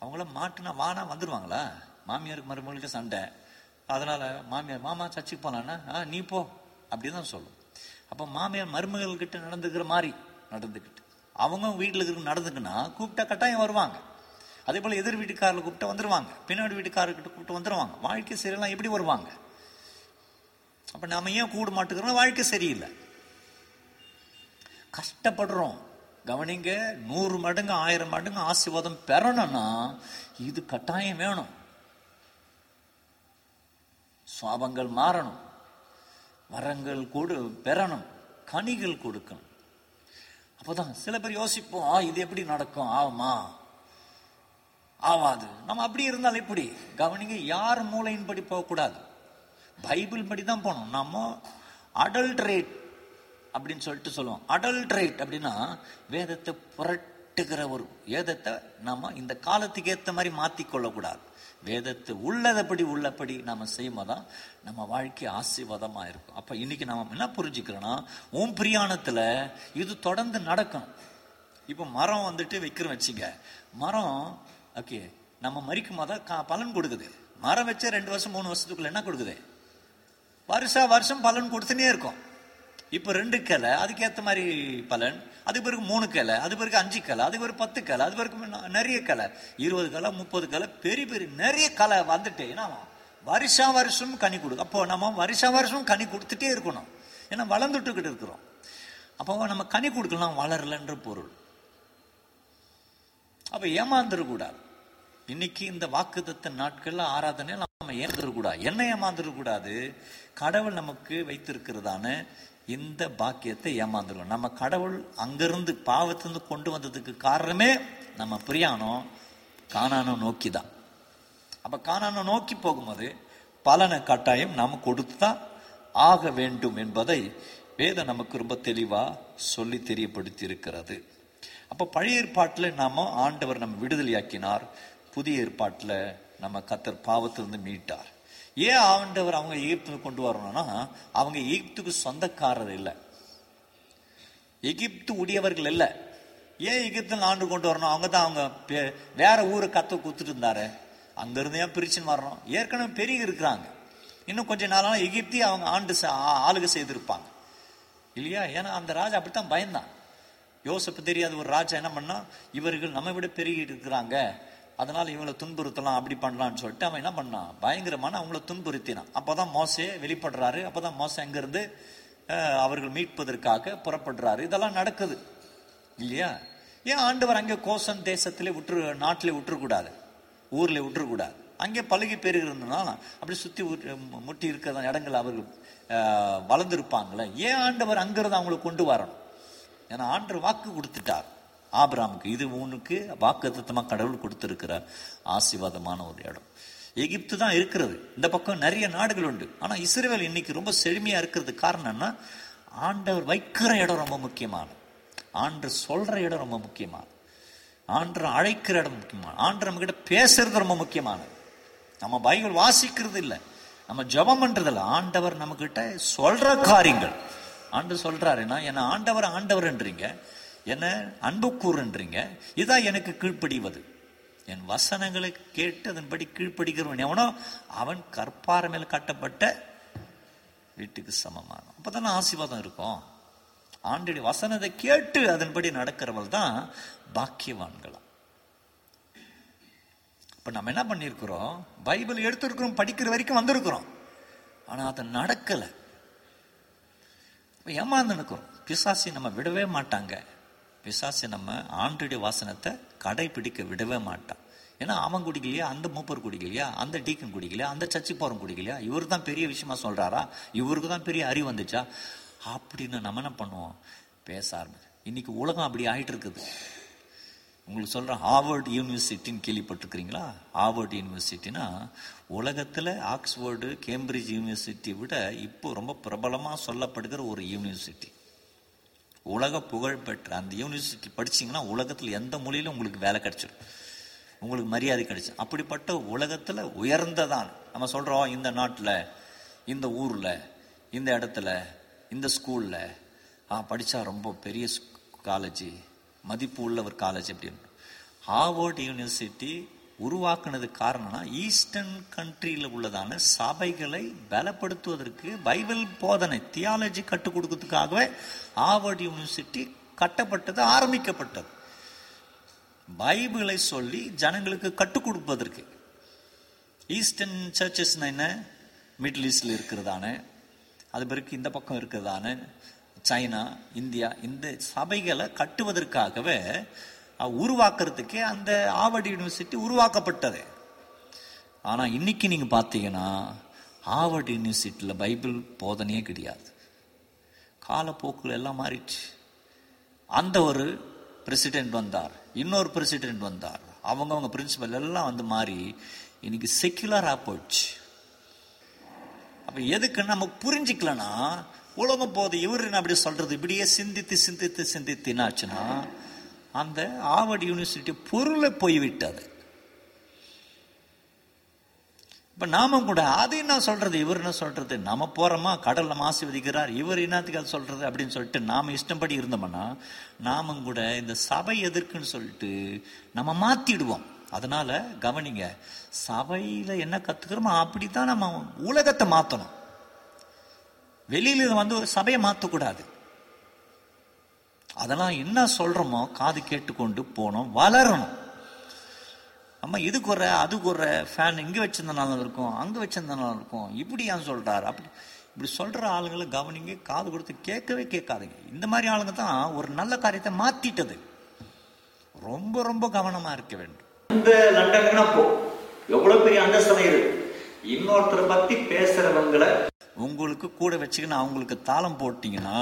அவங்கள மாற்றினா வானா வந்துடுவாங்களா மாமியாருக்கு மருமகளுக்கு சண்டை. அதனால் மாமியார் மாமா சர்ச்சுக்கு போகலான்னா ஆ நீ போ அப்படிதான் சொல்லும். அப்போ மாமியார் மருமகள்கிட்ட நடந்துக்கிற மாதிரி நடந்துக்கிட்டு அவங்க வீட்டில் இருக்கிற நடந்துக்குன்னா கூப்பிட்டா கட்டாயம் வருவாங்க. அதே போல் எதிர் வீட்டுக்காரில் கூப்பிட்டு வந்துடுவாங்க பின்னாடி வீட்டுக்காரர்கிட்ட கூப்பிட்டு வந்துருவாங்க. வாழ்க்கை சரியெல்லாம் எப்படி வருவாங்க? அப்போ நம்ம ஏன் கூட மாட்டுக்கிறோம் வாழ்க்கை சரியில்லை. கஷ்டப்படுறோம். கவனிங்க நூறு மடங்கு ஆயிரம் மடங்கு ஆசீர்வாதம் பெறணும்னா இது கட்டாயம் வேணும். சுவாபங்கள் மாறணும். வரங்கள் கொடு பெறணும். கனிகள் கொடுக்கணும். அப்போதான் சில பேர் யோசிப்போம் ஆ இது எப்படி நடக்கும்? ஆகுமா ஆவாது. நம்ம அப்படி இருந்தால் எப்படி? கவனிங்க யார் மூளையின்படி போகக்கூடாது? பைபிள் படி தான் போகணும். நம்ம அடல்ட்ரேட் அப்படின்னு சொல்லிட்டு சொல்லுவோம். அடல்ட்ரேட் அப்படின்னா வேதத்தை புரட்டுகிற ஒரு வேதத்தை நம்ம இந்த காலத்துக்கு ஏற்ற மாதிரி மாற்றிக்கொள்ளக்கூடாது கொள்ளக்கூடாது வேதத்தை உள்ளதபடி உள்ளபடி நாம செய்யும்போதான் நம்ம வாழ்க்கை ஆசீர்வாதமா இருக்கும். அப்ப இன்னைக்கு நாம என்ன புரிஞ்சுக்கிறோம்னா உன் பிரியாணத்துல இது தொடர்ந்து நடக்கும். இப்போ மரம் வந்துட்டு வைக்கிறோம் வச்சுங்க. மரம் ஓகே நம்ம மறிக்கும் போது கா- பலன் கொடுக்குது. மரம் வச்ச ரெண்டு வருஷம் மூணு வருஷத்துக்குள்ள என்ன கொடுக்குது? வருஷா வருஷம் பலன் கொடுத்துனே இருக்கும். இப்போ ரெண்டு கிளை அதுக்கேற்ற மாதிரி பலன். அது பிறகு மூணு கிளை அது பிறகு அஞ்சு கிளை அது பிறகு பத்து கிளை அது பிறகு நிறைய கிளை இருபது கிளை முப்பது கிளை பெரிய பெரிய நிறைய கலை வந்துட்டு ஏன்னா வருஷா வருஷம் கனி கொடு அப்போ நம்ம வருஷா வருஷம் கனி கொடுத்துட்டே இருக்கணும். ஏன்னா வளர்ந்துட்டுக்கிட்டு இருக்கிறோம். அப்போ நம்ம கனி கொடுக்கலாம் வளரலன்ற பொருள். அப்போ ஏமாந்துடக்கூடாது. இன்னைக்கு இந்த வாக்குதத்த நாட்கள்ல ஆராதனையில் நம்ம ஏமாந்துடக்கூடாது. என்ன ஏமாந்துடக்கூடாது? கடவுள் நமக்கு வைத்திருக்கிறதான இந்த பாக்கியத்தை ஏமாந்துருவோம். நம்ம கடவுள் அங்கிருந்து பாவத்திலிருந்து கொண்டு வந்ததுக்கு காரணமே நம்ம பிரியாணம் காணானம் நோக்கி தான் அப்போ காணான நோக்கி போகும்போது பலனை கட்டாயம் நாம் கொடுத்து தான் ஆக வேண்டும் என்பதை வேதம் நமக்கு ரொம்ப தெளிவாக சொல்லி தெரியப்படுத்தி இருக்கிறது அப்போ பழைய ஏற்பாட்டில் நாம் ஆண்டவர் நம்ம விடுதலையாக்கினார். புதிய ஏற்பாட்டில் நம்ம கத்தர் பாவத்திலிருந்து மீட்டார். ஏன் ஆண்டவர் அவங்க எகிப்துக்கு கொண்டு வரணும்னா அவங்க எகிப்துக்கு சொந்தக்காரர் இல்லை. எகிப்து உடையவர்கள் இல்லை. ஏன் எகிப்தில் ஆண்டு கொண்டு வரணும்? அவங்க தான் அவங்க பே- வேற ஊரை கத்த கொடுத்துட்டு இருந்தாரு. அங்கேருந்து ஏன் பிரிச்சுன்னு வரணும்? ஏற்கனவே பெரிய இருக்கிறாங்க. இன்னும் கொஞ்ச நாளான எகிப்தி அவங்க ஆண்டு ச- ஆளுகை செய்திருப்பாங்க. இல்லையா? ஏன்னா அந்த ராஜா அப்படித்தான் பயந்தான். யோசப்பு தெரியாத ஒரு ராஜா என்ன பண்ணா இவர்கள் நம்மை விட பெருகி இருக்கிறாங்க. அதனால் இவங்களை துன்புறுத்தலாம் அப்படி பண்ணலாம்னு சொல்லிட்டு அவன் என்ன பண்ணான்? பயங்கரமான அவங்கள துன்புறுத்தினான். அப்பதான் மோசே வெளிப்படுறாரு. அப்போ தான் மோசை அங்கேருந்து அவர்கள் மீட்பதற்காக புறப்படுறாரு. இதெல்லாம் நடக்குது. இல்லையா? ஏன் ஆண்டவர் அங்கே கோசன் தேசத்திலே விட்டுரு நாட்டிலே விட்டுறக்கூடாது ஊரில் விட்டுறக்கூடாது அங்கே பழகி பெருகிறதுனா அப்படி சுற்றி முட்டி இருக்கிற இடங்கள் அவர்கள் வளர்ந்துருப்பாங்களே. ஏன் ஆண்டவர் அங்கிருந்து அவங்களை கொண்டு வரணும்? ஏன்னா ஆண்டவர் வாக்கு கொடுத்துட்டார். ஆபிராமுக்கு இது உனக்கு வாக்குத்தமாக கடவுள் கொடுத்துருக்கிறார். ஆசீர்வாதமான ஒரு இடம். எகிப்து தான் இருக்கிறது. இந்த பக்கம் நிறைய நாடுகள் உண்டு. ஆனால் இஸ்ரேல் இன்னைக்கு ரொம்ப செழுமையாக இருக்கிறது காரணம்னா ஆண்டவர் வைக்கிற இடம் ரொம்ப முக்கியமானது. ஆண்டு சொல்கிற இடம் ரொம்ப முக்கியமானது. ஆண்டு அழைக்கிற இடம் முக்கியமான ஆண்டு நம்ம கிட்ட பேசுறது ரொம்ப முக்கியமானது. நம்ம பைபிள் வாசிக்கிறது இல்லை. நம்ம ஜெபம் பண்றது இல்லை. ஆண்டவர் நம்ம கிட்ட சொல்ற காரியங்கள். ஆண்டு சொல்றாருன்னா என்ன ஆண்டவர் ஆண்டவர்ன்றீங்க என்ன? அன்பு கூறுன்றீங்க இதான் எனக்கு கீழ்ப்படிவது. என் வசனங்களை கேட்டு அதன்படி கீழ்ப்படிக்கிறவன் எவனோ அவன் கற்பார மேல் கட்டப்பட்ட வீட்டுக்கு சமமான. அப்பதானே ஆசீர்வாதம் இருக்கும். ஆண்டுடைய வசனத்தை கேட்டு அதன்படி நடக்கிறவள் தான் பாக்கியவான்களாம் இப்ப நம்ம என்ன பண்ணியிருக்கிறோம்? பைபிள் எடுத்திருக்கிறோம் படிக்கிற வரைக்கும் வந்திருக்கிறோம். ஆனா அதை நடக்கல. ஏமாந்து நிற்கிறோம் பிசாசி நம்ம விடவே மாட்டாங்க. பிசாசி நம்ம ஆண்டுடைய வாசனத்தை கடைபிடிக்க விடவே மாட்டான். ஏன்னா அவன் குடிக்கலையா? அந்த மூப்பர் குடிக்கலையா? அந்த டீக்கன் குடிக்கலையா? அந்த சர்ச்சை போறவன் குடிக்கலையா? இவர் தான் பெரிய விஷயமா சொல்றாரா? இவருக்கு தான் பெரிய அறிவு வந்துச்சா? அப்படின்னு நம்ம என்ன பண்ணுவோம்? பேச ஆரம்பிச்சு. இன்னைக்கு உலகம் அப்படி ஆயிட்டு இருக்குது உங்களுக்கு சொல்கிறேன் ஹார்வர்ட் யூனிவர்சிட்டின்னு கேள்விப்பட்டிருக்கிறீங்களா? ஹார்வர்ட் யூனிவர்சிட்டினா உலகத்தில் ஆக்ஸ்ஃபோர்டு கேம்பிரிட்ஜ் யூனிவர்சிட்டி விட இப்போ ரொம்ப பிரபலமாக சொல்லப்படுகிற ஒரு யூனிவர்சிட்டி. உலக புகழ் பெற்ற அந்த யூனிவர்சிட்டி படிச்சீங்கன்னா உலகத்தில் எந்த மொழியிலும் உங்களுக்கு வேலை கிடைச்சிடும் உங்களுக்கு மரியாதை கிடைச்சிடும் அப்படிப்பட்ட உலகத்தில் உயர்ந்ததான். நம்ம சொல்கிறோம் இந்த நாட்டில் இந்த ஊரில் இந்த இடத்துல இந்த ஸ்கூலில் ஆ படித்தா ரொம்ப பெரிய காலேஜ் மதிப்பு உள்ள ஒரு காலேஜ் அப்படின்னு. ஹார்வர்ட் யூனிவர்சிட்டி உருவாக்குனது காரணம்னா ஈஸ்டர்ன் கண்ட்ரியில் உள்ளதான சபைகளை பலப்படுத்துவதற்கு பைபிள் போதனை தியாலஜி கற்றுக் கொடுக்கறதுக்காகவே ஆவர்ட் யூனிவர்சிட்டி கட்டப்பட்டது ஆரம்பிக்கப்பட்டது. பைபிளை சொல்லி ஜனங்களுக்கு கற்றுக் கொடுப்பதற்கு. ஈஸ்டர்ன் சர்ச்சஸ்னா என்ன? மிடில் ஈஸ்டில் இருக்கிறதான அது பிறகு இந்த பக்கம் இருக்கிறதான சைனா இந்தியா இந்த சபைகளை கட்டுவதற்காகவே உருவாக்குறதுக்கே அந்த ஆவடி யூனிவர்சிட்டி உருவாக்கப்பட்டது. ஆனா இன்னைக்கு நீங்க பார்த்தீங்கன்னா ஆவர்ட் யூனிவர்சிட்டியில் பைபிள் போதனையே கிடையாது. காலப்போக்கில் எல்லாம் மாறிடுச்சு. அந்த ஒரு பிரசிடென்ட் வந்தார் இன்னொரு பிரசிடென்ட் வந்தார். அவங்கவுங்க பிரின்சிபல் எல்லாம் வந்து மாறி இன்னைக்கு செக்யுலராக போயிடுச்சு. அப்போ எதுக்கு நம்ம புரிஞ்சிக்கலன்னா உலகம் போது இவர் என்ன அப்படி சொல்றது? இப்படியே சிந்தித்து சிந்தித்து சிந்தித்து என்னாச்சுன்னா அந்த ஆவர்ட் யூனிவர்சிட்டி பொருளை போய்விட்டது. இப்போ நாமும் கூட அது என்ன சொல்கிறது இவர் என்ன சொல்கிறது நம்ம போகிறோமா கடலில் மாசு விதிக்கிறார் இவர் என்னத்துக்கு அது சொல்கிறது அப்படின்னு சொல்லிட்டு நாம் இஷ்டப்படி இருந்தோம்னா நாமும் கூட இந்த சபை எதற்குன்னு சொல்லிட்டு நம்ம மாற்றிடுவோம் அதனால் கவனிங்க சபையில் என்ன கத்துக்கிறோமோ அப்படித்தான் நம்ம உலகத்தை மாற்றணும் வெளியில் வந்து சபையை மாற்றக்கூடாது அதெல்லாம் என்ன சொல்றோமோ காது கேட்டுக்கொண்டு போனோம் வளரணும். நம்ம இது குறை அது குறை ஃபேன் இங்கே வச்சிருந்தனால இருக்கும் அங்கே வச்சிருந்தனால இருக்கும் இப்படி ஏன் சொல்றாரு? அப்படி இப்படி சொல்ற ஆளுங்களை கவனிங்க காது கொடுத்து கேட்கவே கேட்காதுங்க. இந்த மாதிரி ஆளுங்க தான் ஒரு நல்ல காரியத்தை மாத்திட்டது. ரொம்ப ரொம்ப கவனமா இருக்க வேண்டும். இந்த லண்டனுக்குனா போ எவ்வளவு பெரிய அந்தஸ்தம் இருக்கு இன்னொருத்தரை பத்தி பேசுறவங்களை உங்களுக்கு கூட வச்சுக்கின்னு அவங்களுக்கு தாளம் போட்டீங்கன்னா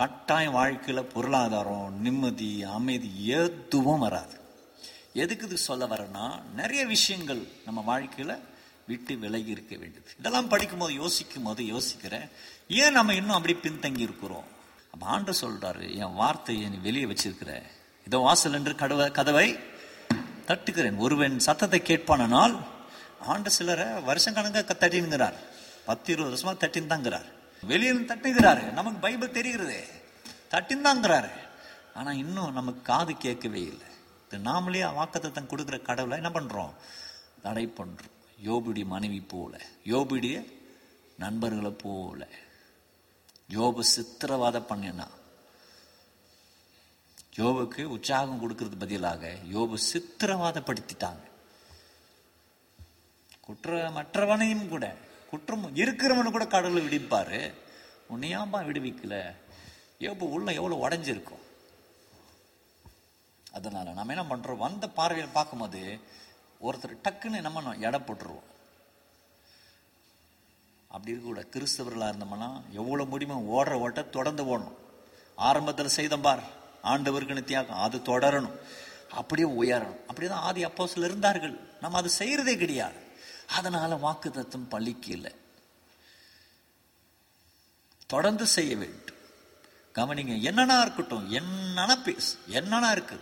கட்டாயம் வாழ்க்கையில் பொருளாதாரம் நிம்மதி அமைதி எதுவும் வராது. எதுக்கு இது சொல்ல வரேன்னா நிறைய விஷயங்கள் நம்ம வாழ்க்கையில் விட்டு விலகி இருக்க வேண்டியது. இதெல்லாம் படிக்கும்போது யோசிக்கும் போது யோசிக்கிறேன். ஏன் நம்ம இன்னும் அப்படி பின்தங்கி இருக்கிறோம்? அப்போ ஆண்டு சொல்கிறாரு என் வார்த்தையை நீ வெளியே வச்சிருக்கிற. இதோ வாசல் என்று கடவை கதவை தட்டுக்கிறேன் ஒருவன் சத்தத்தை கேட்பானால் ஆண்டு சிலரை வருஷம் கணக்காக தட்டினுங்கிறார். பத்து இருபது வருஷமாக தட்டின்னு தாங்கிறார் வெளியில் தட்டுகிறாரு. நமக்கு பைபிள் தெரிகிறதே. தட்டின்னு தாங்கிறாரு ஆனா இன்னும் நமக்கு காது கேட்கவே இல்லை. இது நாமளே வாக்குத்தத்தம் கொடுக்குற கடவுளை என்ன பண்றோம்? தடை பண்றோம். யோபுடைய மனைவி போல. யோபுடைய நண்பர்களை போல. யோபு சித்திரவாத பண்ணினா. யோபுக்கு உற்சாகம் கொடுக்கறது பதிலாக யோபு சித்திரவாதப்படுத்திட்டாங்க குற்றமற்றவனையும் கூட. குற்றம் இருக்கிறவனு கூட கடவுளை விடிப்பாரு உன்னையாம்பா விடுவிக்கல? யோபு உள்ள எவ்வளவு உடஞ்சிருக்கும்? அதனால நம்ம என்ன பண்றோம்? வந்த பார்வையில் பார்க்கும்போது ஒருத்தர் டக்குன்னு நம்ம எடை போட்டுருவோம். அப்படி இருக்கக்கூட கிறிஸ்தவர்களாக இருந்தோம்னா எவ்வளோ முடியுமோ ஓடுற ஓட்ட தொடர்ந்து ஓடணும். ஆரம்பத்தில் செய்தம் பார். ஆண்டவருக்கு தியாகம். அது தொடரணும். அப்படியே உயரணும். அப்படிதான் ஆதி அப்போஸ்ல இருந்தார்கள். நம்ம அது செய்யறதே கிடையாது. அதனால் வாக்கு தத்துவம் பழிக்கல தொடர்ந்து செய்ய வேண்டும். கவனிங்க என்னன்னா இருக்கட்டும் என்னன்னா பேசு என்னன்னா இருக்கு.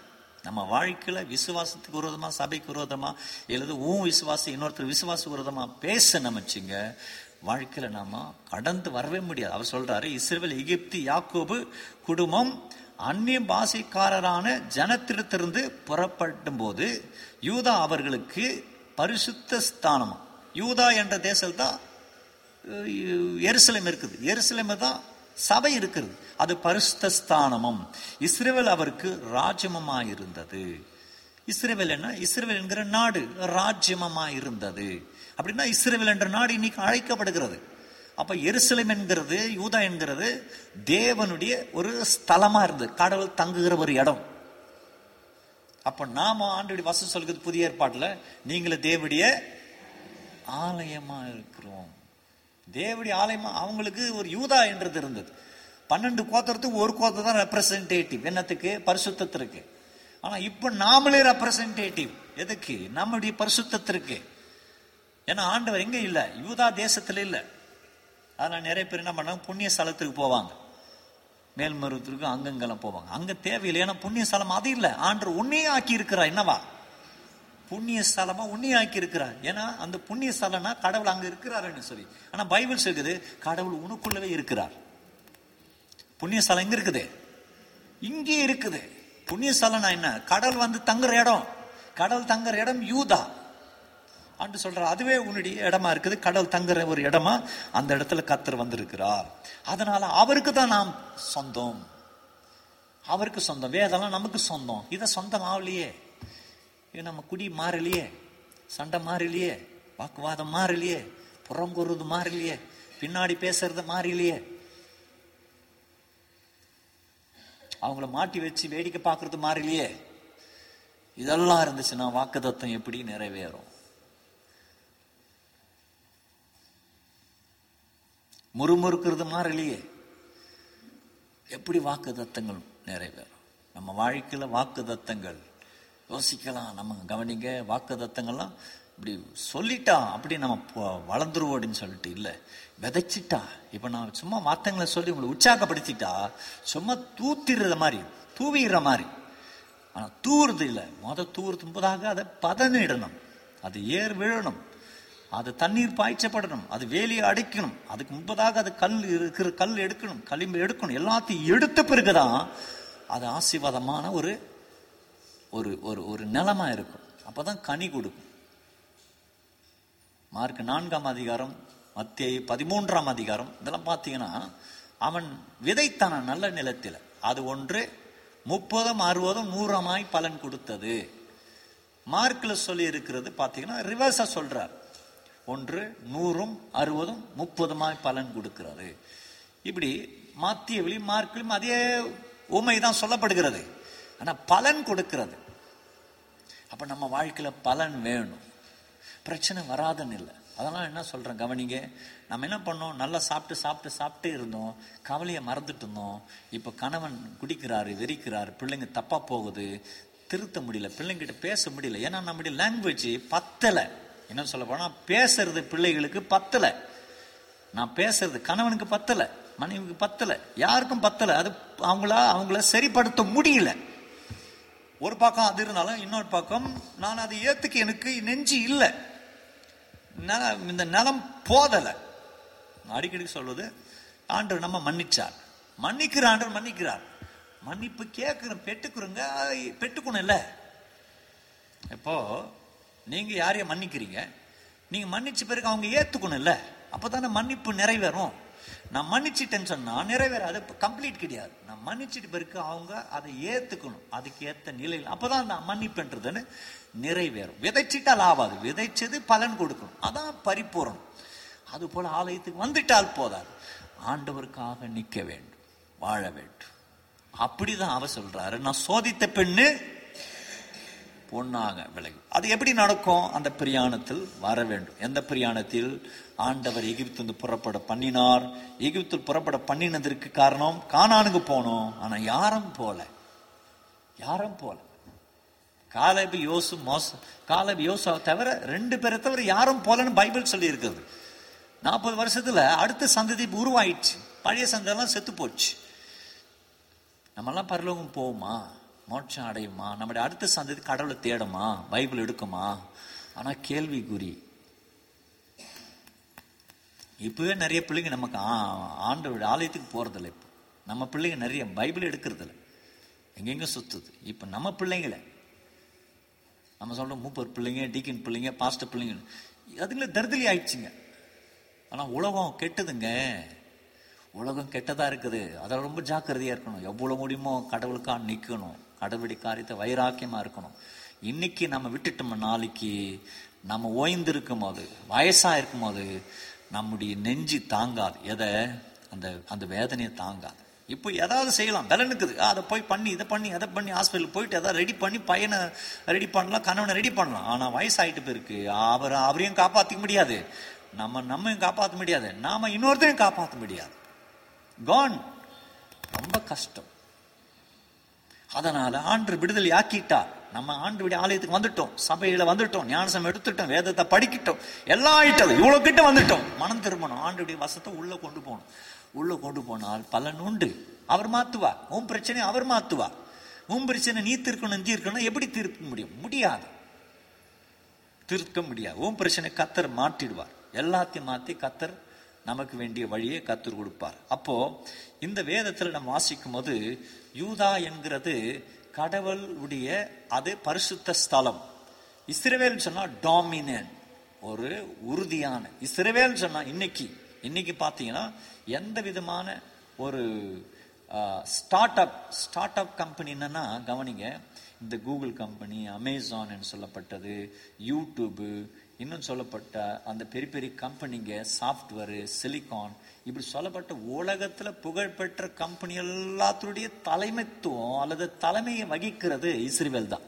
நம்ம வாழ்க்கையில் விசுவாசத்துக்கு விரோதமாக சபைக்கு விரோதமாக இல்லது உன் விசுவாசம் இன்னொருத்தர் விசுவாச விரோதமாக பேச நமச்சிங்க வாழ்க்கையில் நாம் கடந்து வரவே முடியாது. அவர் சொல்கிறாரு இஸ்ரேல் எகிப்து யாக்கோபு குடும்பம் அந்நிய பாசைக்காரரான ஜனத்திடத்திலிருந்து புறப்படும் போது யூதா அவர்களுக்கு பரிசுத்த ஸ்தானமாக யூதா என்ற தேசம் தான் எருசலேம் இருக்குது. எருசலேம் தான் சபை இருக்கிறது அது பரிசுத்த ஸ்தானமும். இஸ்ரேல் அவருக்கு ராஜ்யமமா இருந்தது இஸ்ரேல் என்ன? இஸ்ரேல் என்கிற நாடு ராஜ்யமமா இருந்தது அப்படின்னா இஸ்ரேல் என்ற நாடு இன்னைக்கு அழைக்கப்படுகிறது. அப்ப எருசலேம் என்கிறது யூதா என்கிறது தேவனுடைய ஒரு ஸ்தலமா இருந்தது. கடவுள் தங்குகிற ஒரு இடம். அப்ப நாம ஆண்டு வசம் சொல்கிறது புதிய ஏற்பாட்டுல நீங்களே தேவடைய ஆலயமா இருக்கிறோம். தேவடைய ஆலயமா அவங்களுக்கு ஒரு யூதா என்றது இருந்தது. பன்னெண்டு கோத்திரத்துக்கு ஒரு கோத்திரம் தான் ரெப்ரசன்டேட்டிவ் என்னத்துக்கு? பரிசுத்தத்திற்கு. ஆனா இப்ப நாமளே ரெப்ரசன்டேட்டிவ் எதுக்கு? நம்முடைய பரிசுத்தத்திற்கு. ஏன்னா ஆண்டவர் எங்க இல்ல? யூதா தேசத்துல இல்ல. அதனால நிறைய பேர் என்ன பண்ணாங்க? புண்ணிய ஸ்தலத்துக்கு போவாங்க. மேல்மருவத்திற்கு அங்கங்கெல்லாம் போவாங்க. அங்க தேவையில்லை. ஏன்னா புண்ணிய ஸ்தலம் அது இல்லை. ஆண்டு உன்னே ஆக்கி இருக்கிறா என்னவா? புண்ணிய ஸ்தலமா ஆக்கி இருக்கிறார் ஏன்னா அந்த புண்ணிய ஸ்தலம்னா கடவுள் அங்க இருக்கிறாருன்னு சொல்லி. ஆனா பைபிள் சொல்லுது கடவுள் உனக்குள்ளவே இருக்கிறார். புண்ணிய ஸ்தலம் இருக்குது? இங்கே இருக்குது. புண்ணிய ஸ்தலம்னா என்ன? கடவுள் வந்து தங்குற இடம். கடவுள் தங்குற இடம் யூதா. ஆண்டு சொல்ற அதுவே உன்னுடைய இடமா இருக்குது. கடல் தங்குற ஒரு இடமா அந்த இடத்துல கத்தர் வந்திருக்கிறார். அதனால அவருக்கு தான் நாம் சொந்தம். அவருக்கு சொந்தம். வேதெல்லாம் நமக்கு சொந்தம்? இதை சொந்தம் ஆகலையே இது நம்ம குடி மாறலையே? சண்டை மாறலையே? வாக்குவாதம் மாறலையே? புறம் கூறுறது மாறலையே? பின்னாடி பேசுறது மாறலையே? அவங்கள மாட்டி வச்சு வேடிக்கை பார்க்கறது மாறலையே? இதெல்லாம் இருந்துச்சுன்னா வாக்குதத்தம் எப்படி நிறைவேறும்? முறுமுறுக்கிறது மாறலையே. எப்படி வாக்கு தத்தங்கள் நிறைவேறும்? நம்ம வாழ்க்கையில் வாக்கு தத்தங்கள் யோசிக்கலாம் நம்ம கவனிங்க வாக்கு தத்தங்கள்லாம் இப்படி சொல்லிட்டா அப்படி நம்ம வளர்ந்துருவோம் அப்படின்னு சொல்லிட்டு இல்லை. விதைச்சிட்டா இப்போ நான் சும்மா வார்த்தைங்களை சொல்லி உங்களை உற்சாகப்படுத்திட்டா சும்மா தூத்திடுற மாதிரி தூவிடுற மாதிரி. ஆனால் தூவுறது இல்லை. மொதல் தூறுது முன்பதாக அதை பதனிடணும். அது ஏர் விழணும். அது தண்ணீர் பாய்ச்சப்படணும் அது வேலியை அடைக்கணும் அதுக்கு முன்பதாக அது கல் இருக்கிற கல் எடுக்கணும் களிம்பு எடுக்கணும் எல்லாத்தையும் எடுத்த பிறகுதான் அது ஆசீர்வாதமான ஒரு ஒரு ஒரு ஒரு நிலமா இருக்கும். அப்பதான் கனி கொடுக்கும். மார்க் நான்காம் அதிகாரம் மத்திய பதிமூன்றாம் அதிகாரம் இதெல்லாம் பார்த்தீங்கன்னா அவன் விதைத்தான நல்ல நிலத்தில். அது ஒன்று முப்பதும் அறுபதும் நூறமாய் பலன் கொடுத்தது. மார்க்கில் சொல்லி இருக்கிறது பார்த்தீங்கன்னா ரிவர்ஸாக சொல்றார். ஒன்று நூறும் அறுபதும் முப்பதுமாய் பலன் கொடுக்கிறது. இப்படி மாத்தியவிலும் மார்க்கிலும் அதே உண்மை தான் சொல்லப்படுகிறது. ஆனால் பலன் கொடுக்கிறது. அப்ப நம்ம வாழ்க்கையில் பலன் வேணும். பிரச்சனை வராதுன்னு இல்லை. அதெல்லாம் என்ன சொல்றேன் கவனிங்க. நம்ம என்ன பண்ணோம்? நல்லா சாப்பிட்டு சாப்பிட்டு சாப்பிட்டே இருந்தோம். கவலையை மறந்துட்டு இருந்தோம். இப்போ கணவன் குடிக்கிறாரு வெறிக்கிறாரு பிள்ளைங்க தப்பா போகுது. திருத்த முடியல பிள்ளைங்கிட்ட பேச முடியல. ஏன்னா நம்முடைய லாங்குவேஜ் பத்தலை. என்ன சொல்ல போனால் பேசுறது பிள்ளைகளுக்கு பத்தலை. நான் பேசுறது கணவனுக்கு பத்தலை மனைவிக்கு பத்தலை யாருக்கும் பத்தலை. அது அவங்கள அவங்கள சரிப்படுத்த முடியல. ஒரு பக்கம் அது இருந்தாலும் இன்னொரு பக்கம் நான் அதை ஏற்றுக்க எனக்கு நெஞ்சு இல்லை. நல- இந்த நிலம் போதலை. அடிக்கடி சொல்வது ஆண்டவர் நம்ம மன்னிச்சார். மன்னிக்கிற ஆண்டவர் மன்னிக்கிறார். மன்னிப்பு கேட்கிறோம் பெற்றுக்கிறோங்க பெற்றுக்கணும் இல்லை. இப்போது நீங்கள் யாரையும் மன்னிக்கிறீங்க? நீங்கள் மன்னிச்ச பிறகு அவங்க ஏற்றுக்கணும்ல அப்போ தானே மன்னிப்பு நிறைவேறும். நான் மன்னிச்சிட்டேன்னு சொன்னால் நிறைவேறாது கம்ப்ளீட் கிடையாது. நான் மன்னிச்சிட்டு பிறகு அவங்க அதை ஏற்றுக்கணும் அதுக்கு ஏற்ற நிலையில். அப்பதான் நான் மன்னிப்புன்றதுன்னு நிறைவேறும். விதைச்சிட்டால் ஆகாது விதைச்சது பலன் கொடுக்கணும் அதான் பரிபூரணம். அது போல ஆலயத்துக்கு வந்துட்டால் போதாது. ஆண்டவருக்காக நிற்க வேண்டும். வாழ வேண்டும். அப்படிதான் அவர் சொல்றாரு. நான் சோதித்த பெண்ணு பொன்னாக விளையும். அது எப்படி நடக்கும்? அந்த பிரியாணத்தில் வர வேண்டும். எந்த பிரியாணத்தில்? ஆண்டவர் எகிப்து புறப்பட பண்ணினார். எகிப்தில் புறப்பட பண்ணினதற்கு காரணம் காணானுக்கு போனோம். ஆனா யாரும் போல. யாரும் போல. காலபி யோசு மோச காலபி யோசுவை தவிர ரெண்டு பேரை தவிர யாரும் போலன்னு பைபிள் சொல்லி இருக்குது நாற்பது வருஷத்துல அடுத்த சந்ததி உருவாயிடுச்சு. பழைய சந்ததியெல்லாம் செத்து போச்சு. நம்மெல்லாம் பரலோகம் போவோமா? மோட்சம் அடையுமா நம்முடைய அடுத்த சந்ததி கடவுளை தேடுமா? பைபிள் எடுக்குமா? ஆனால் கேள்விக்குறி. இப்போவே நிறைய பிள்ளைங்க நமக்கு ஆ- ஆண்டவருடைய ஆலயத்துக்கு போகிறதில்ல இப்போ. நம்ம பிள்ளைங்க நிறைய பைபிள் எடுக்கிறதில்ல. எங்கெங்கே சுத்துது. இப்போ நம்ம பிள்ளைங்களை. நம்ம சொல்கிறோம் மூப்பர் பிள்ளைங்க டீக்கின் பிள்ளைங்க பாஸ்டர் பிள்ளைங்க அதுங்களே தருதலி ஆயிடுச்சுங்க. ஆனால் உலகம் கெட்டதுங்க. உலகம் கெட்டதாக இருக்குது. அதில் ரொம்ப ஜாக்கிரதையாக இருக்கணும். எவ்வளோ முடியுமோ கடவுளுக்காக நிற்கணும் கடவுளுடைய காரியத்தை வைராக்கியமா இருக்கணும். இன்னைக்கு நம்ம விட்டுட்டோம் நாளைக்கு நம்ம ஓய்ந்திருக்கும் போது வயசா இருக்கும் போது நம்முடைய நெஞ்சு தாங்காது. எதை? அந்த அந்த வேதனையை தாங்காது. இப்போ ஏதாவது செய்யலாம். பலன் இருக்குது அதை போய் பண்ணி இதை பண்ணி அதை பண்ணி ஹாஸ்பிட்டல் போயிட்டு எதாவது ரெடி பண்ணி பையனை ரெடி பண்ணலாம் கணவனை ரெடி பண்ணலாம். ஆனால் வயசாகிட்டு போயிருக்கு அவர் அவரையும் காப்பாற்றிக்க முடியாது. நம்ம நம்மையும் காப்பாற்ற முடியாது. நாம இன்னொருத்தரையும் காப்பாற்ற முடியாது. கான் ரொம்ப கஷ்டம். அதனால ஆண்டு விடுதலை ஆக்கிட்டார் நம்ம ஆண்டு விட ஆலயத்துக்கு வந்துட்டோம் சபையில வந்துட்டோம் ஞானசம் எடுத்துட்டோம் வேதத்தை படிக்கிட்டோம் எல்லாம் ஆயிட்டது இவ்வளவு கிட்ட வந்துட்டோம். மனம் திரும்பணும் ஆண்டுடைய வசத்தை உள்ள கொண்டு போகணும். உள்ள கொண்டு போனால் பலன் உண்டு. அவர் மாத்துவா? உன் பிரச்சனை அவர் மாத்துவா? உன் பிரச்சனை நீ தீர்க்கணும் தீர்க்கணும் எப்படி தீர்க்க முடியும்? முடியாது. தீர்க்க முடியாது. உன் பிரச்சனை கத்தர் மாற்றிடுவார். எல்லாத்தையும் மாத்தி கத்தர் நமக்கு வேண்டிய வழியை கத்தர் கொடுப்பார். அப்போ இந்த வேதத்தில் நம்ம வாசிக்கும் போது யூதா என்கிறது கடவுளுடைய அது பரிசுத்த ஸ்தலம். இஸ்ரவேல் சொன்னா டாமினன். ஒரு உறுதியான இஸ்ரவேல் சொன்னா இன்னைக்கு இன்னைக்கு பார்த்தீங்கன்னா எந்த விதமான ஒரு start up start up company என்னன்னா கவனிங்க இந்த கூகுள் கம்பெனி அமேசான் சொல்லப்பட்டது யூடியூபு இன்னும் சொல்லப்பட்ட அந்த பெரிய பெரிய கம்பெனிங்க சாஃப்ட்வேரு சிலிகான் இப்படி சொல்லப்பட்ட உலகத்தில் புகழ்பெற்ற கம்பெனி எல்லாத்துடைய தலைமைத்துவம் அல்லது தலைமையை வகிக்கிறது இஸ்ரேவேல் தான்.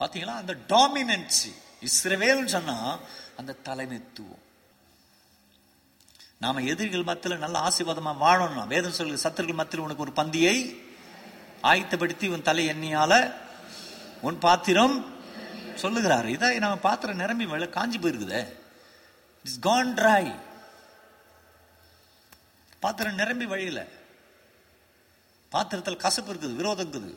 பார்த்தீங்களா அந்த டாமினன்சி இஸ்ரேவேல்னு சொன்னா அந்த தலைமைத்துவம். நாம எதிரிகள் மத்தியில் நல்ல ஆசீர்வாதமா வாழணும் வேதம் சொல்லுங்க சத்துருகள் மத்தியில் உனக்கு ஒரு பந்தியை ஆயத்தப்படுத்தி உன் தலை எண்ணியால உன் பாத்திரம் சொல்லுகிறாரு. இதை நம்ம பாத்திரம் நிரம்பி மேல காஞ்சி போயிருக்குதே. இட்ஸ் கான் ட்ரை பாத்திரம் நிரம்பி வழியில். பாத்திரத்தில் கசப்பு இருக்குது விரோதம் இருக்குது.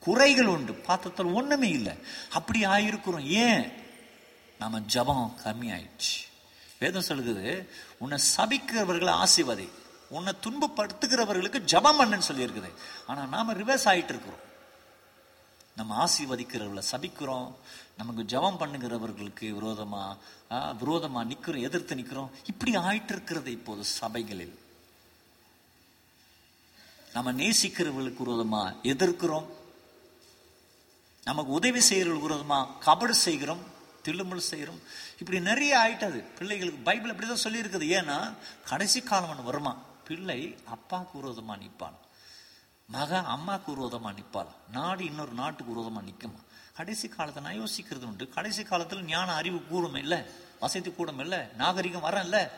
குறைகள் உண்டு. பாத்திரத்தில் ஒன்றுமே இல்லை. அப்படி ஆயிருக்கிறோம். ஏன்? நம்ம ஜபம் கம்மி ஆயிடுச்சு வேதம் சொல்லுது உன்னை சபிக்கிறவர்களை ஆசிவதை உன்னை துன்பப்படுத்துகிறவர்களுக்கு ஜபம் பண்ணுன்னு சொல்லியிருக்குது. ஆனால் நாம் ரிவர்ஸ் ஆகிட்டு இருக்கிறோம். நம்ம ஆசீர்வதிக்கிறவர்களை சபிக்கிறோம். நமக்கு ஜெபம் பண்ணுகிறவர்களுக்கு விரோதமா விரோதமாக விரோதமா எதிர்த்து நிற்கிறோம் இப்படி ஆயிட்டு இருக்கிறது இப்போது சபைகளில். நம்ம நேசிக்கிறவர்களுக்கு விரோதமா எதிர்க்கிறோம். நமக்கு உதவி செய்யறவர்களுக்கு விரோதமா கபடு செய்கிறோம் தில்லுமுள் செய்கிறோம். இப்படி நிறைய ஆயிட்டது. பிள்ளைகளுக்கு பைபிள் அப்படிதான் சொல்லியிருக்குது. ஏன்னா கடைசி காலம் ஒன்று வருமா? பிள்ளை அப்பாவுக்கு விரோதமா நிற்பான். மகன் அம்மாவுக்கு விரோதமாக நிற்பாள் நாடு இன்னொரு நாட்டுக்கு விரோதமாக நிற்குமா கடைசி காலத்தை நான் யோசிக்கிறது உண்டு. கடைசி காலத்தில் ஞான அறிவு கூடும் இல்லை. வசதி கூடும் இல்லை. நாகரிகம் வரல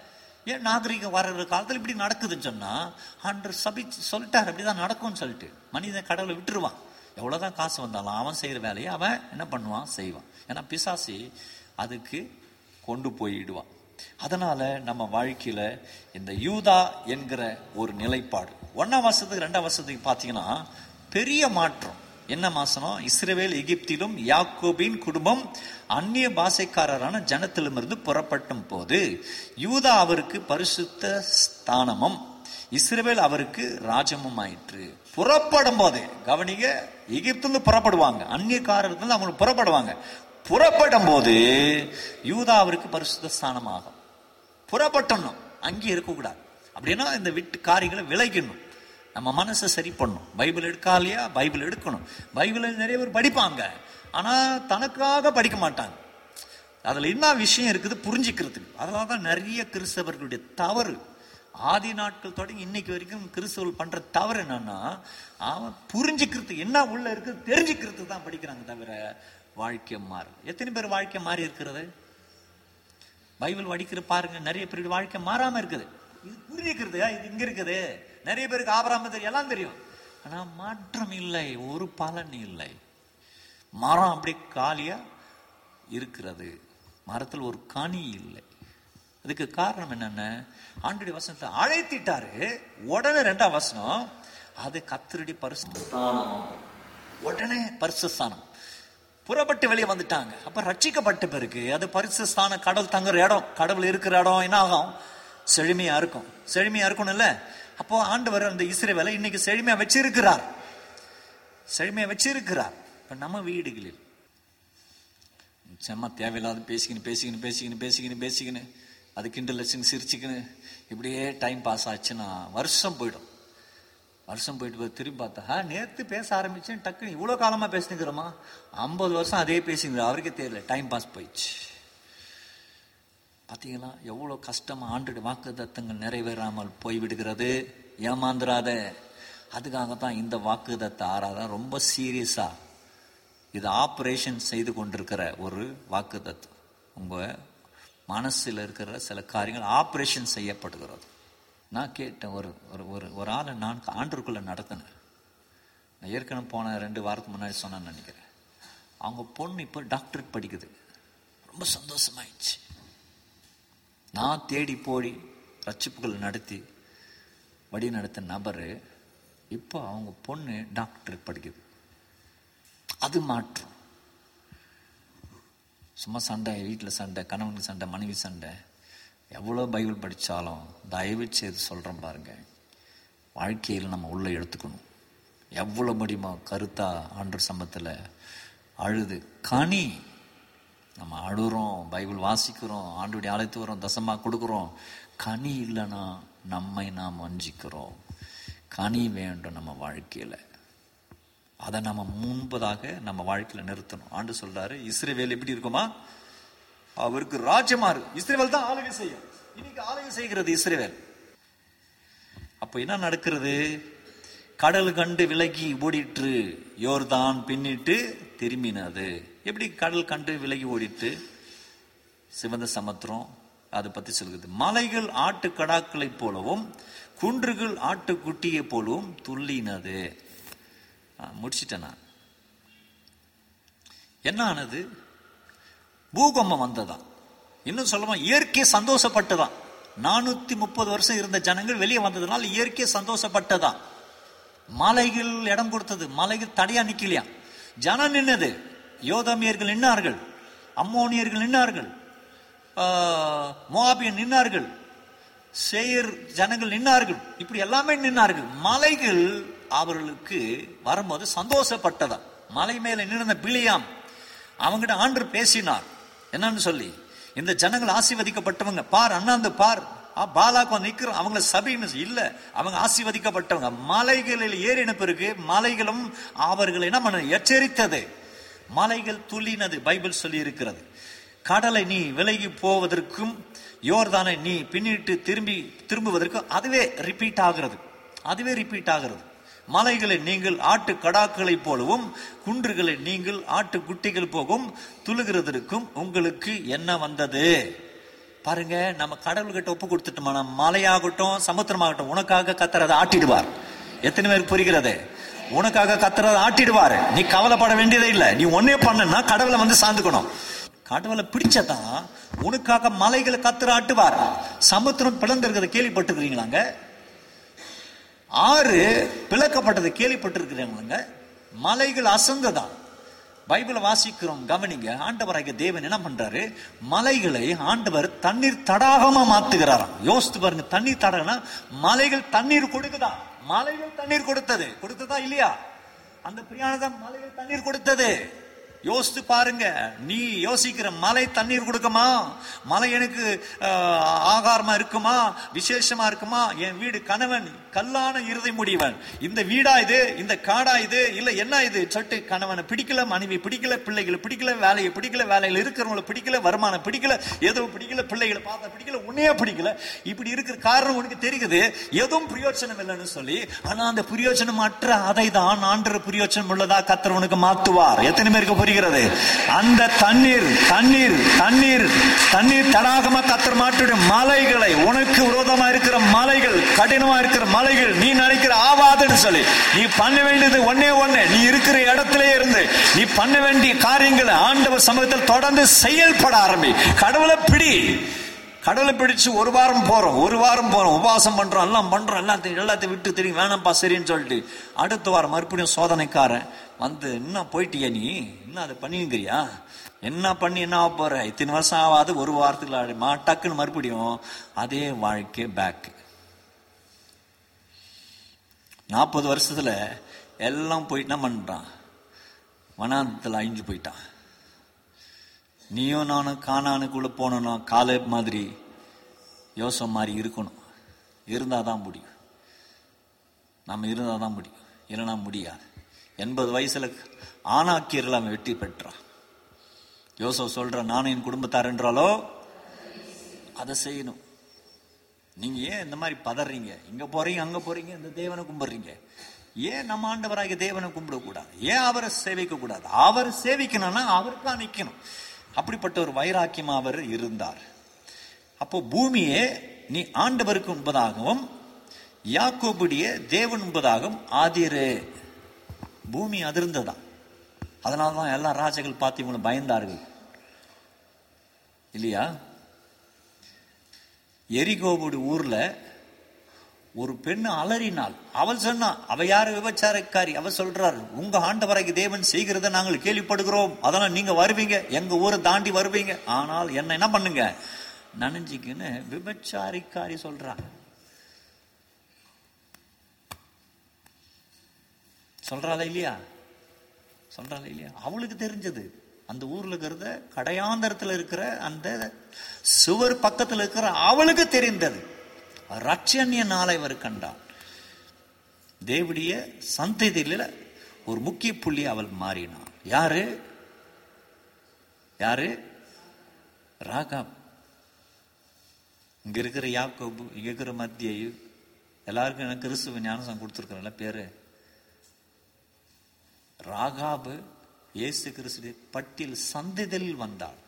ஏன் நாகரிகம் வர்ற காலத்தில் இப்படி நடக்குதுன்னு சொன்னால் அன்று சபி சொல்லிட்டார். அப்படிதான் நடக்கும்னு சொல்லிட்டு மனிதன் கடவுளை விட்டுருவான். எவ்வளோதான் காசு வந்தாலும் அவன் செய்கிற வேலையை அவன் என்ன பண்ணுவான்? செய்வான். ஏன்னா பிசாசி அதுக்கு கொண்டு போயிடுவான். அதனால நம்ம வாழ்க்கையில இந்த யூதா என்கிற ஒரு நிலைப்பாடு. ஒன்றாம் வருஷத்துக்கு ரெண்டாம் வருஷத்துக்கு பார்த்தீங்கன்னா பெரிய மாற்றம். என்ன மாசனம்? இஸ்ரேவேல் எகிப்திலும் யாக்கோபின் குடும்பம் அந்நிய பாஷைக்காரரான ஜனத்திலுமிருந்து புறப்பட்டும் போது யூதா அவருக்கு பரிசுத்த ஸ்தானமும் இஸ்ரேவேல் அவருக்கு ராஜமும் ஆயிற்று. புறப்படும் போது கவனிங்க எகிப்துல புறப்படுவாங்க. அந்நியக்காரர்கள் அவங்க புறப்படுவாங்க. புறப்படும் போது யூதாவிற்கு அவருக்கு பரிசுத்த ஸ்தானமாகும். புறப்பட்டணும். அங்கேயே இருக்கக்கூடாது. அப்படின்னா இந்த விட்டு காரியங்களை விளைக்கணும். நம்ம மனசை சரி பண்ணணும். பைபிள் எடுக்காலையா பைபிள் எடுக்கணும். பைபிளில் நிறைய பேர் படிப்பாங்க. ஆனால் தனக்காக படிக்க மாட்டாங்க. அதில் என்ன விஷயம் இருக்குது புரிஞ்சுக்கிறதுக்கு. அதனால தான் நிறைய கிறிஸ்தவர்களுடைய தவறு. ஆதி நாட்கள் தொடங்கி இன்னைக்கு வரைக்கும் கிறிஸ்தவர்கள் பண்ற தவறு என்னன்னா அவன் புரிஞ்சுக்கிறது என்ன உள்ள இருக்கு தெரிஞ்சுக்கிறது தான் படிக்கிறாங்க தவிர வாழ்க்கை மாறு எத்தனை பேர் வாழ்க்கை மாறி இருக்கிறது? பைபிள் வடிக்கிற பாருங்க நிறைய பேர் வாழ்க்கை மாறாம இருக்குது. இது புரிஞ்சுக்கிறது இது இங்க இருக்குது. நிறைய பேருக்கு ஆபராம தெரியும் எல்லாம் தெரியும். ஆனா மாற்றம் இல்லை ஒரு பலன் இல்லை. மரம் அப்படி காலியா இருக்கிறது. மரத்தில் ஒரு கனி இல்லை. அதுக்கு காரணம் என்னென்ன? ஆண்டுடைய வசனத்தை அழைத்திட்டாரு. உடனே ரெண்டாம் வசனம் அது கத்திரடி பரிசு உடனே பரிசுஸ்தானம் புறப்பட்டு வெளியே வந்துட்டாங்க. அப்ப ரட்சிக்கப்பட்ட பிறகு அது பரிசுஸ்தான கடவுள் தங்குற இடம் கடவுள் இருக்கிற இடம் என்ன ஆகும்? செழுமையா இருக்கும். செழுமையா இருக்கணும்ல அப்போ ஆண்டவர் அந்த இஸ்ரேவேலை இன்னைக்கு செழுமையா வச்சிருக்கிறார். செழுமையா வச்சிருக்கிறார். இப்ப நம்ம வீடுகளில் செம்ம தேவையில்லாத பேசிக்கின்னு பேசிக்கின்னு பேசிக்கின்னு பேசிக்கின்னு பேசிக்கின்னு அது கிண்டல் வச்சுன்னு சிரிச்சுக்கின்னு இப்படியே டைம் பாஸ் ஆச்சுன்னா வருஷம் போயிடும். வருஷம் போயிட்டு போய் திரும்பி பார்த்தா நேற்று பேச ஆரம்பிச்சேன் டக்குனு இவ்வளோ காலமாக பேசினுக்கிறோமா? ஐம்பது வருஷம் அதே பேசிங்கிற அவருக்கே தெரியல டைம் பாஸ் போயிடுச்சு. பார்த்தீங்களா எவ்வளோ கஷ்டமாக ஆண்டு வாக்கு தத்தங்கள் நிறைவேறாமல் போய்விடுகிறது. அதுக்காக தான் இந்த வாக்கு தத்த ஆறாதான் ரொம்ப சீரியஸாக இது ஆப்ரேஷன் செய்து கொண்டிருக்கிற ஒரு வாக்கு தத்துவம் உங்கள் மனசில் இருக்கிற சில காரியங்கள் ஆப்ரேஷன் செய்யப்படுகிறது. நான் கேட்டேன் ஒரு ஒரு ஒரு ஒரு ஆளை நான் ஆண்டுக்குள்ளே நடத்தினேன். நான் ஏற்கனவே போன ரெண்டு வாரத்துக்கு முன்னாடி சொன்னேன்னு நினைக்கிறேன். அவங்க பொண்ணு இப்போ டாக்டரேட் படிக்குது. ரொம்ப சந்தோஷமாயிடுச்சு. நான் தேடி போடி ரட்சிப்புகள் நடத்தி வழி நடத்த நபர் இப்போ அவங்க பொண்ணு டாக்டர் படிக்குது. அது மாற்றம் சும்மா சண்டை வீட்டில் சண்டை கணவனுக்கு சண்டை மனைவி சண்டை. எவ்வளோ பைபிள் படித்தாலும் தயவு செய்து சொல்கிறேன் பாருங்கள் வாழ்க்கையில் நம்ம உள்ளே எடுத்துக்கணும். எவ்வளோ முடியுமோ கருத்தா ஆண்டு சம்பத்தில் அழுது. கனி. நம்ம அழுகிறோம் பைபிள் வாசிக்கிறோம் ஆண்டுடைய அழைத்து வரோம் தசமாக கொடுக்குறோம். கனி இல்லைன்னா நம்மை நாம் வஞ்சிக்கிறோம். கனி வேண்டும் நம்ம வாழ்க்கையில். அதை நம்ம முன்பதாக நம்ம வாழ்க்கையில் நிறுத்தணும். ஆண்டு சொல்றாரு இஸ்ரேவேல் எப்படி இருக்குமா? அவருக்கு ராஜ்யமாறு. இருக்கு இஸ்ரேவேல் தான் ஆளுகை செய்யும். இன்னைக்கு ஆளுகை செய்கிறது இஸ்ரேவேல். அப்ப என்ன நடக்கிறது? கடல் கண்டு விலகி ஓடிட்டு யோர்தான் பின்னிட்டு திரும்பினது. எப்படி கடல் கண்டு விலகி ஓடிட்டு சிவந்த சமுத்திரம் அதை பத்தி சொல்கிறது. மலைகள் ஆட்டு கடாக்களைப் போலவும் குன்றுகள் ஆட்டுக்குட்டியை போலவும் துள்ளினது. ஆ, முடிச்சிட்டேன் நான். என்ன ஆனது? பூகம்பம் வந்ததா இன்னும் சொல்லமா இயற்கை சந்தோஷப்பட்டதான். நானூத்தி முப்பது வருஷம் இருந்த ஜனங்கள் வெளியே வந்ததுனால இயற்கை சந்தோஷப்பட்டதா மலைகள் இடம் கொடுத்தது மலைகள் தடையா நிக்கலையா? ஜனம் நின்னது யோதாமியர்கள் நின்னார்கள் அம்மோனியர்கள் நின்னார்கள் மோபியன் நின்னார்கள் சேயர் ஜனங்கள் நின்னார்கள் இப்படி எல்லாமே நின்னார்கள். மலைகள் அவர்களுக்கு வரும்போது சந்தோஷப்பட்டதா மலை மேல நின்ற பிளியாம் அவங்கிட்ட ஆண்டு பேசினார். என்னன்னு சொல்லி இந்த ஜனங்கள் ஆசீர்வதிக்கப்பட்டவங்க. பார் அண்ணாந்து பார். பாலாக்கு வந்து நிக்கிறோம் அவங்கள சபைன்னு இல்ல. அவங்க ஆசீர்வதிக்கப்பட்டவங்க. மலைகளில் ஏறின பிறகு மலைகளும் அவர்களை என்ன பண்ண எச்சரித்தது. மலைகள் துள்ளினது பைபிள் சொல்லி இருக்கிறது கடலை நீ விலகி போவதற்கும் யோர்தானை நீ பின்னிட்டு திரும்பி திரும்புவதற்கும் அதுவே ரிப்பீட் ஆகிறது. அதுவே ரிப்பீட் ஆகிறது. மலைகளை நீங்கள் ஆட்டு கடாக்களைப் போலவும் குன்றுகளை நீங்கள் ஆட்டு குட்டிகள் போகும் துளுகிறதற்கும் உங்களுக்கு என்ன வந்தது? பாருங்க நம்ம கடவுள்கிட்ட ஒப்பு கொடுத்துட்டோம்னா மலையாகட்டும் சமுத்திரமாகட்டும் உனக்காக கத்துறதை ஆட்டிடுவார். எத்தனை பேருக்கு புரிகிறது? உனக்காக கத்துறதை ஆட்டிடுவார். நீ கவலைப்பட வேண்டியதே இல்லை. நீ ஒன்னே பண்ணனா கடவுளை வந்து சார்ந்துக்கணும். கடவுளை பிடிச்சதான் உனக்காக மலைகளை கத்துற ஆட்டுவார். சமுத்திரம் பிளந்திருக்கிறத கேள்விப்பட்டிருக்கிறீங்களாங்க? ஆறு பிளக்கப்பட்டதை கேள்விப்பட்டிருக்கிறவங்க மலைகள் அசந்ததா? பைபிளை வாசிக்கிறோம் கவனிங்க. ஆண்டவராகிய தேவன் என்ன பண்றாரு? மலைகளை ஆண்டவர் தண்ணீர் தடாகமா மாத்துகிறாராம். யோசித்து பாருங்க தண்ணீர் தடாகனா மலைகள் தண்ணீர் கொடுக்குதா? மலைகள் தண்ணீர் கொடுத்தது. கொடுத்ததா இல்லையா? அந்த பிரியாணதான் மலைகள் தண்ணீர் கொடுத்தது. யோசித்து பாருங்க நீ யோசிக்கிற மலை தண்ணீர் கொடுக்குமா? மலை எனக்கு ஆகாரமா இருக்குமா? விசேஷமா இருக்குமா? என் வீடு கணவன் கல்லான இறுதி முடிவன். இந்த வீடா இது? இந்த காடா இது? இல்ல என்ன இது? சட்டு கணவனை பிடிக்கல மனைவி பிடிக்கல பிள்ளைகளை பிடிக்கல வேலையை பிடிக்கல வேலையில இருக்கிறவங்களை பிடிக்கல வருமானம் பிடிக்கல ஏதோ பிடிக்கல பிள்ளைகளை பார்த்தா பிடிக்கல உன்னையே பிடிக்கல. இப்படி இருக்கிற காரணம் உனக்கு தெரியுது? எதுவும் பிரயோஜனம் இல்லைன்னு சொல்லி ஆனா அந்த பிரயோஜனம் அற்ற அதை தான் ஆண்டர் பிரயோஜனம் உள்ளதா கத்தர் உனக்கு மாத்துவார். எத்தனை பேருக்கு புரிகிறது? அந்த தண்ணீர் தண்ணீர் தண்ணீர் தண்ணீர் தடாகமா கத்தர் மாற்றிடும். மலைகளை உனக்கு விரோதமா இருக்கிற மலைகள் கடினமா இருக்கிற மலைகள் நீ நினைக்கிற ஆவாதுன்னு சொல்லி. நீ பண்ண வேண்டியது ஒன்னே ஒண்ணு. நீ இருக்கிற இடத்துல இருந்து நீ பண்ண வேண்டிய காரியங்களை ஆண்டவர் சமூகத்தில் தொடர்ந்து செயல்பட ஆரம்பி. கடவுளை பிடி. கடவுளை பிடிச்சு ஒரு வாரம் போறோம் ஒரு வாரம் போறோம். உபவாசம் பண்றோம் எல்லாம் பண்றோம். எல்லாத்தையும் எல்லாத்தையும் விட்டு தெரியும் வேணாம்ப்பா சரின்னு சொல்லிட்டு அடுத்த வாரம் மறுபடியும் சோதனைக்காரன் வந்து என்ன போயிட்டியா நீ? என்ன அதை பண்ணிங்கிறியா என்ன பண்ணி என்ன ஆக போற? இத்தனை வருஷம் ஆகாது ஒரு வாரத்துக்கு ஆடுமா டக்குன்னு மறுபடியும் அதே வாழ்க்கை பேக்கு நாற்பது வருஷத்தில் எல்லாம் போயிட்டு என்ன பண்ணுறான் வனாந்தத்தில் அழிஞ்சு போயிட்டான். நீயும் நானும் காணானுக்குள்ளே போனோன்னா காலை மாதிரி யோசம் மாதிரி இருக்கணும். இருந்தால் தான் முடியும். நம்ம இருந்தால் தான் முடியும். இல்லைன்னா முடியாது. எண்பது வயசில் ஆணாக்கியர்கள் அவன் வெற்றி பெற்றான். யோசோ சொல்கிறான் நானும் என் குடும்பத்தாருன்றாலோ அதை செய்யணும். நீங்கள் ஏன் இந்த மாதிரி பதறீங்க? இங்கே போகிறீங்க அங்கே போகிறீங்க இந்த தேவனை கும்பிட்றீங்க. ஏன் நம்ம ஆண்டவராகிய தேவனை கும்பிடக்கூடாது? ஏன் அவரை சேவிக்கக்கூடாது? அவர் சேவிக்கணும்னா அவருக்கா நிற்கணும் அப்படிப்பட்ட ஒரு வைராக்கியமாக அவர் இருந்தார். அப்போ பூமியே நீ ஆண்டவருக்கு உண்பதாகவும் யாக்கோபுடைய தேவன் உண்பதாகவும் ஆதிரு. பூமி அதிர்ந்ததா? அதனால தான் எல்லா ராஜாக்கள் பார்த்து இவங்களை பயந்தார்கள். இல்லையா? எரிகோவுடு ஊரில் ஒரு பெண் அலறினாள். அவள் சொன்னா அவ யாரு விபச்சாரக்காரி? அவ சொல்றாரு உங்க ஆண்டவரைக்கு தேவன் செய்கிறத நாங்கள் கேள்விப்படுகிறோம். அதெல்லாம் நீங்க வருவீங்க. எங்க ஊரை தாண்டி வருவீங்க. ஆனால் என்ன என்ன பண்ணுங்க? நனைஞ்சிக்குன்னு விபச்சாரிக்காரி சொல்றாங்க சொல்றாளா இல்லையா? சொல்றாளா இல்லையா? அவளுக்கு தெரிஞ்சது. அந்த ஊர்ல இருக்கிறத கடையாந்தரத்துல இருக்கிற அந்த சுவர் பக்கத்துல இருக்கிற அவளுக்கு தெரிந்தது. ரட்சண்ய நாளை அவர் கண்டான். தேவடைய சந்ததியில ஒரு முக்கிய புள்ளி அவள் மாறினான். யாரு? யாரு? ராகாப். இங்க இருக்கிற யாக்கோபு இங்க இருக்கிற மத்திய எல்லாருக்கும் எனக்கு கிறிஸ்துவ ஞானசம் கொடுத்துருக்கிறல பேரு. ராகாபு இயேசு கிறிஸ்து பட்டியல் சந்ததியில் வந்தாள்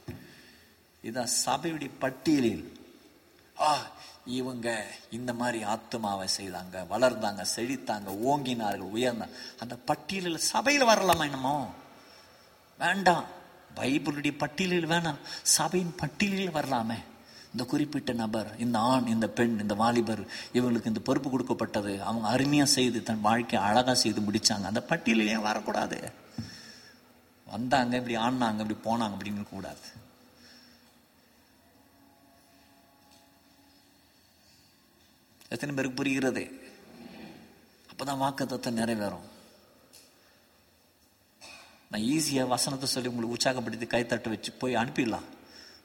இதான் சபையுடைய பட்டியலில் ஆ இவங்க இந்த மாதிரி ஆத்மாவை செய்தாங்க வளர்ந்தாங்க செழித்தாங்க ஓங்கினார்கள் உயர்ந்தாங்க. அந்த பட்டியலில் சபையில் வரலாமா என்னமோ? வேண்டாம். பைபிளுடைய பட்டியலில் வேணாம். சபையின் பட்டியலில் வரலாமே. இந்த குறிப்பிட்ட நபர் இந்த ஆண் இந்த பெண் இந்த வாலிபர் இவங்களுக்கு இந்த பொறுப்பு கொடுக்கப்பட்டது. அவங்க அருமையாக செய்து தன் வாழ்க்கையை அழகாக செய்து முடித்தாங்க அந்த பட்டியலில் ஏன் வரக்கூடாது. வந்தாங்க இப்படி ஆடினாங்க இப்படி போனாங்க அப்படின்னு கூடாது. எத்தனை பேருக்கு புரிகிறது? அப்பதான் தத்துவம் நிறைவேறும். நான் ஈஸியாக வசனத்தை சொல்லி உங்களுக்கு உற்சாகப்படுத்தி கைத்தட்ட வச்சு போய் அனுப்பிடலாம்.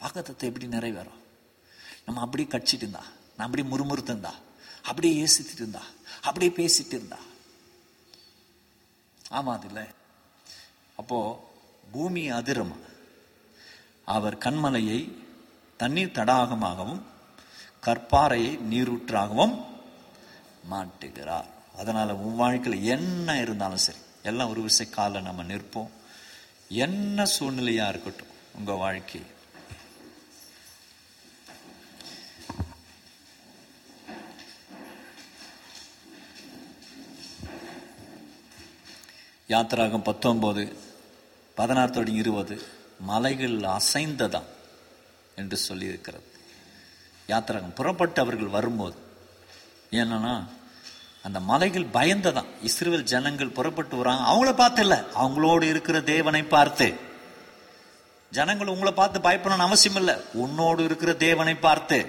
வாக்குத்தத்தை எப்படி நிறைவேறும்? நம்ம அப்படியே கடிச்சிட்டு இருந்தா நான் அப்படியே முறுமுறுத்து இருந்தா அப்படியே ஏசித்துட்டு இருந்தா அப்படியே பேசிட்டு இருந்தா. ஆமா அது இல்லை அப்போ பூமி அதிரும். அவர் கண்மலையை தண்ணீர் தடாகமாகவும் கற்பாறையை நீரூற்றாகவும் மாட்டுகிறார் அதனால உன் வாழ்க்கையில் என்ன இருந்தாலும் சரி எல்லாம் ஒரு விசை கால நம்ம நிற்போம். என்ன சூழ்நிலையா இருக்கட்டும் உங்க வாழ்க்கை. யாத்திராகம் பத்தொன்பது பதினாறு இருபது மலைகள் அசைந்ததாம் என்று சொல்லியிருக்கிறது. யாத்திரகம் புறப்பட்டு அவர்கள் வரும்போது என்னன்னா அந்த மலைகள் பயந்ததான் இஸ்ரேல் ஜனங்கள் புறப்பட்டு வராங்க. அவங்கள பார்த்து இல்லை அவங்களோடு இருக்கிற தேவனை பார்த்து. ஜனங்கள் உங்களை பார்த்து பயப்படணும்னு அவசியம் இல்லை உன்னோடு இருக்கிற தேவனை பார்த்து.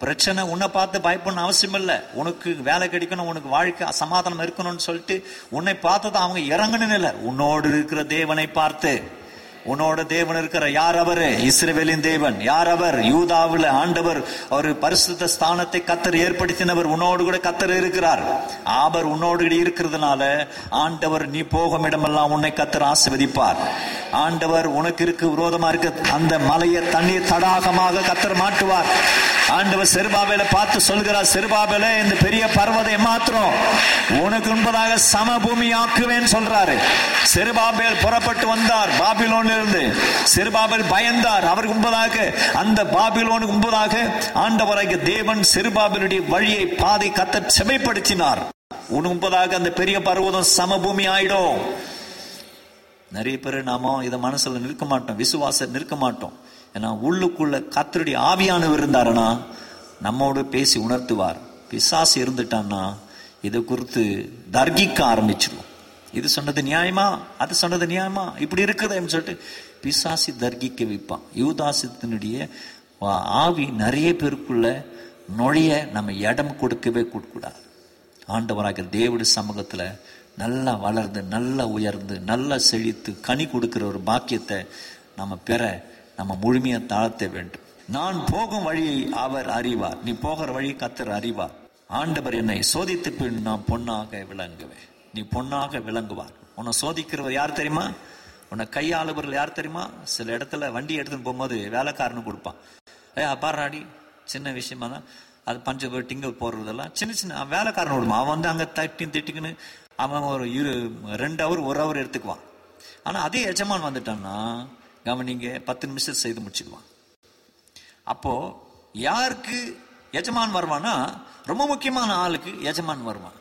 பிரச்சனை உன்னை பார்த்து பயப்படணும் அவசியம் இல்லை. உனக்கு வேலை கிடைக்கணும் உனக்கு வாழ்க்கை சமாதானம் இருக்கணும்னு சொல்லிட்டு உன்னை பார்த்து தான் அவங்க இறங்கணும் இல்லை உன்னோடு இருக்கிற தேவனை பார்த்து. உன்னோட தேவன் இருக்கிற யார் அவரு இஸ்ரேவேலின் தேவன். யார் அவர் யூதாவில் ஆண்டவர் அவர் பரிசுத்த ஸ்தானத்தை கத்தர் ஏற்படுத்தினவர் உன்னோடு கூட கத்தர் இருக்கிறார். ஆபர் உன்னோடு கூட இருக்கிறதுனால ஆண்டவர் நீ போகும் இடமெல்லாம் உன்னை கத்தர் ஆசிர்வதிப்பார். ஆண்டவர் உனக்கு இருக்கு விரோதமா இருக்க. அந்த மலையை தண்ணீர் தடாகமாக கத்தர் மாட்டுவார். ஆண்டவர் செருபாபேல பார்த்து சொல்கிறார் செருபாபேல இந்த பெரிய பர்வதை மாத்திரம் உனக்கு முன்பதாக சமபூமி ஆக்குவேன் சொல்றாரு. செருபாபேல் புறப்பட்டு வந்தார். பாபிலோன்ல இருந்து செருபாபேல் பயந்தார். அவருக்கு முன்பதாக அந்த பாபிலோனுக்கு முன்பதாக ஆண்டவராகிய தேவன் செருபாபேலுடைய வழியை பாதை கத்த செமைப்படுத்தினார். உனக்கு முன்பதாக அந்த பெரிய பர்வதம் சமபூமி ஆயிடும். நிறைய பேர் நாம இதை மனசுல நிற்க மாட்டோம் விசுவாச நிற்க மாட்டோம். ஏன்னா உள்ளுக்குள்ள கத்தருடைய ஆவியானவர் இருந்தாருன்னா நம்மோடு பேசி உணர்த்துவார். பிசாசு இருந்துட்டான்னா இதை குறித்து தர்கிக்க ஆரம்பிச்சிடுவோம் இது சொன்னது நியாயமா? அது சொன்னது நியாயமா? இப்படி இருக்குதுன்னு சொல்லிட்டு பிசாசி தர்கிக்க வைப்பான். யூதாசித்தினுடைய ஆவி நிறைய பேருக்குள்ள நுழைய நம்ம இடம் கொடுக்கவே கொடுக்கூடாது. ஆண்டவராக தேவடி சமூகத்தில் நல்லா வளர்ந்து நல்லா உயர்ந்து நல்லா செழித்து கனி கொடுக்கிற ஒரு பாக்கியத்தை நம்ம பெற நம்ம முழுமையாக தாழ்த்த வேண்டும். நான் போகும் வழியை அவர் அறிவார். நீ போகிற வழி கத்தர் அறிவார். ஆண்டவர் என்னை சோதித்து பின் நான் பொண்ணாக விளங்குவேன். நீ பொண்ணாக விளங்குவார். உன்னை சோதிக்கிறவர் யார் தெரியுமா? உன்னை கையாளுபவர்கள் யார் தெரியுமா? சில இடத்துல வண்டி எடுத்துன்னு போகும்போது வேலைக்காரனு கொடுப்பான். ஏ பாராடி சின்ன விஷயமா தான். அது பஞ்சு டிங்கல் போடுறதெல்லாம் சின்ன சின்ன வேலைக்காரன் விடுமா அவன் வந்து அங்கே தட்டி திட்டுக்குன்னு அவன் ஒரு இரு ரெண்டு ஹவர் ஒரு ஹவர் எடுத்துக்குவான். ஆனால் அதே எஜமான் வந்துட்டான்னா கவனிங்க பத்து நிமிஷம் செய்து முடிச்சுக்குவான் அப்போது யாருக்கு எஜமான் வருவானா ரொம்ப முக்கியமான ஆளுக்கு எஜமான் வருவான்.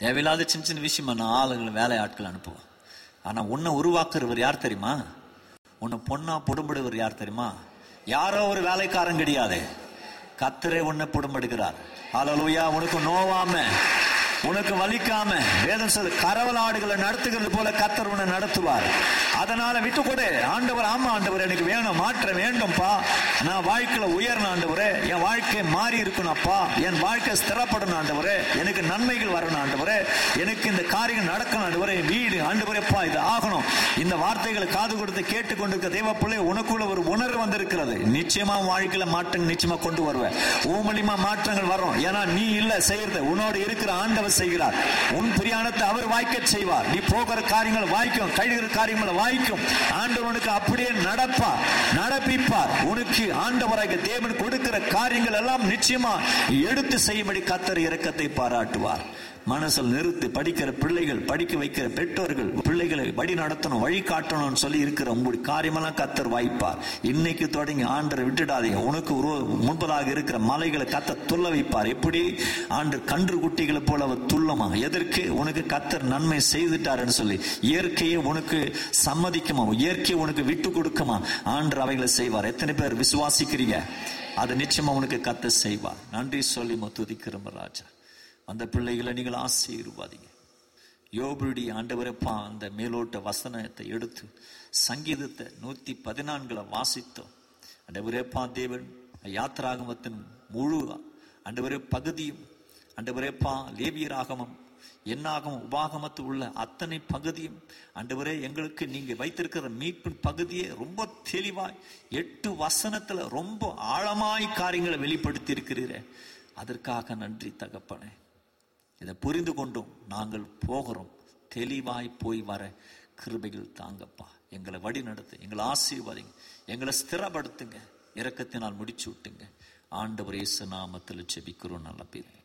தேவையில்லாத சின்ன சின்ன விஷயமான ஆளுங்களை வேலை ஆட்கள் அனுப்புவோம். ஆனால் உன்னை உருவாக்குறவர் யார் தெரியுமா? உன்னை பொண்ணா புடும்பிடுவர் யார் தெரியுமா? யாரோ ஒரு வேலைக்காரன் கிடையாது. கத்தரே உன்னை புடும்பெடுக்கிறார் அலலுயா உனக்கு நோவாம. உனக்கு வலிக்காம வேதம் சொல்லு கரவலாடுகளை நடத்துகிறது போல கத்தர் உன்னை நடத்துவார். அதனால விட்டு கொடு. ஆண்டவர் ஆமா ஆண்டவர் எனக்கு வேணும் மாற்ற வேண்டும்பா. நான் வாழ்க்கையில உயரணும் ஆண்டவரே என் வாழ்க்கை மாறி இருக்கணும்ப்பா என் வாழ்க்கை ஸ்திரப்படணும் ஆண்டவரே. எனக்கு நன்மைகள் வரணும் ஆண்டவரே. எனக்கு இந்த காரியம் நடக்கணும் ஆண்டவரே. என் வீடு ஆண்டவரேப்பா இது ஆகணும். இந்த வார்த்தைகளை காது கொடுத்து கேட்டுக்கொண்டிருக்க தேவ பிள்ளை உனக்குள்ள ஒரு உணர்வு வந்திருக்கிறது. நிச்சயமா வாழ்க்கையில மாற்றங்கள் நிச்சயமா கொண்டு வருவேன். ஊமலிமா மாற்றங்கள் வரும். ஏன்னா நீ இல்ல செய்யறது. உன்னோடு இருக்கிற ஆண்டவர் செய்கிறார். உன் பிரியாணத்தை அவர் வாய்க்க செய்வார். நீ போகிற காரியங்கள் வாய்க்கும் கழுகிற காரியங்களை வாய்க்கும். ஆண்டவனுக்கு அப்படியே நடப்பார் நடப்பிப்பார். உனக்கு ஆண்டவராக தேவன் கொடுக்கிற காரியங்கள் எல்லாம் நிச்சயமா எடுத்து செய்யும்படி கத்தர் இறக்கத்தை பாராட்டுவார். மனசில் நிறுத்தி படிக்கிற பிள்ளைகள் படிக்க வைக்கிற பெற்றோர்கள் பிள்ளைகளை வழி நடத்தணும் வழி காட்டணும்னு சொல்லி இருக்கிற உங்களுடைய காரியமெல்லாம் கத்தர் வாய்ப்பார். இன்னைக்கு தொடங்கி ஆண்டரை விட்டுடாதீங்க. உனக்கு முன்பதாக இருக்கிற மலைகளை கத்த துள்ள வைப்பார். எப்படி? ஆண்டு கன்று குட்டிகளை போல அவர் துள்ளமா? எதற்கு? உனக்கு கத்தர் நன்மை செய்துட்டாருன்னு சொல்லி. இயற்கையை உனக்கு சம்மதிக்குமா? இயற்கையை உனக்கு விட்டு கொடுக்குமா? ஆண்டு அவைகளை செய்வார். எத்தனை பேர் விசுவாசிக்கிறீங்க? அது நிச்சயமா உனக்கு கத்த செய்வார். நன்றி சொல்லி துதிக்கிறோம் ராஜா. அந்த பிள்ளைகளை நீங்கள் ஆசீர்வாதிங்க. யோபுடைய ஆண்டவரப்பா அந்த மேலோட்ட வசனத்தை எடுத்து சங்கீதத்தை நூற்றி பதினான்களை வாசித்தோம். அண்டவரேப்பா தேவன் யாத்திராகமத்தின் முழு அண்டவரே பகுதியும் அண்டவரேப்பா லேவியராகமம் என்னாகும் உபாகமத்து உள்ள அத்தனை பகுதியும் ஆண்டவரே எங்களுக்கு நீங்க வைத்திருக்கிற மீட்பின் பகுதியை ரொம்ப தெளிவாய் எட்டு வசனத்துல ரொம்ப ஆழமாய் காரியங்களை வெளிப்படுத்தி இருக்கிறீரே அதற்காக நன்றி தகப்பனே. இதை புரிந்து கொண்டும் நாங்கள் போகிறோம். தெளிவாய் போய் வர கிருபைகள் தாங்கப்பா. எங்களை வழி நடத்து எங்களை ஆசீர்வாதிங்க. எங்களை ஸ்திரப்படுத்துங்க. இறக்கத்தினால் முடிச்சு விட்டுங்க. ஆண்டவர் இயேசு நாமத்தில் செபிக்கிறோம் நல்ல பேர்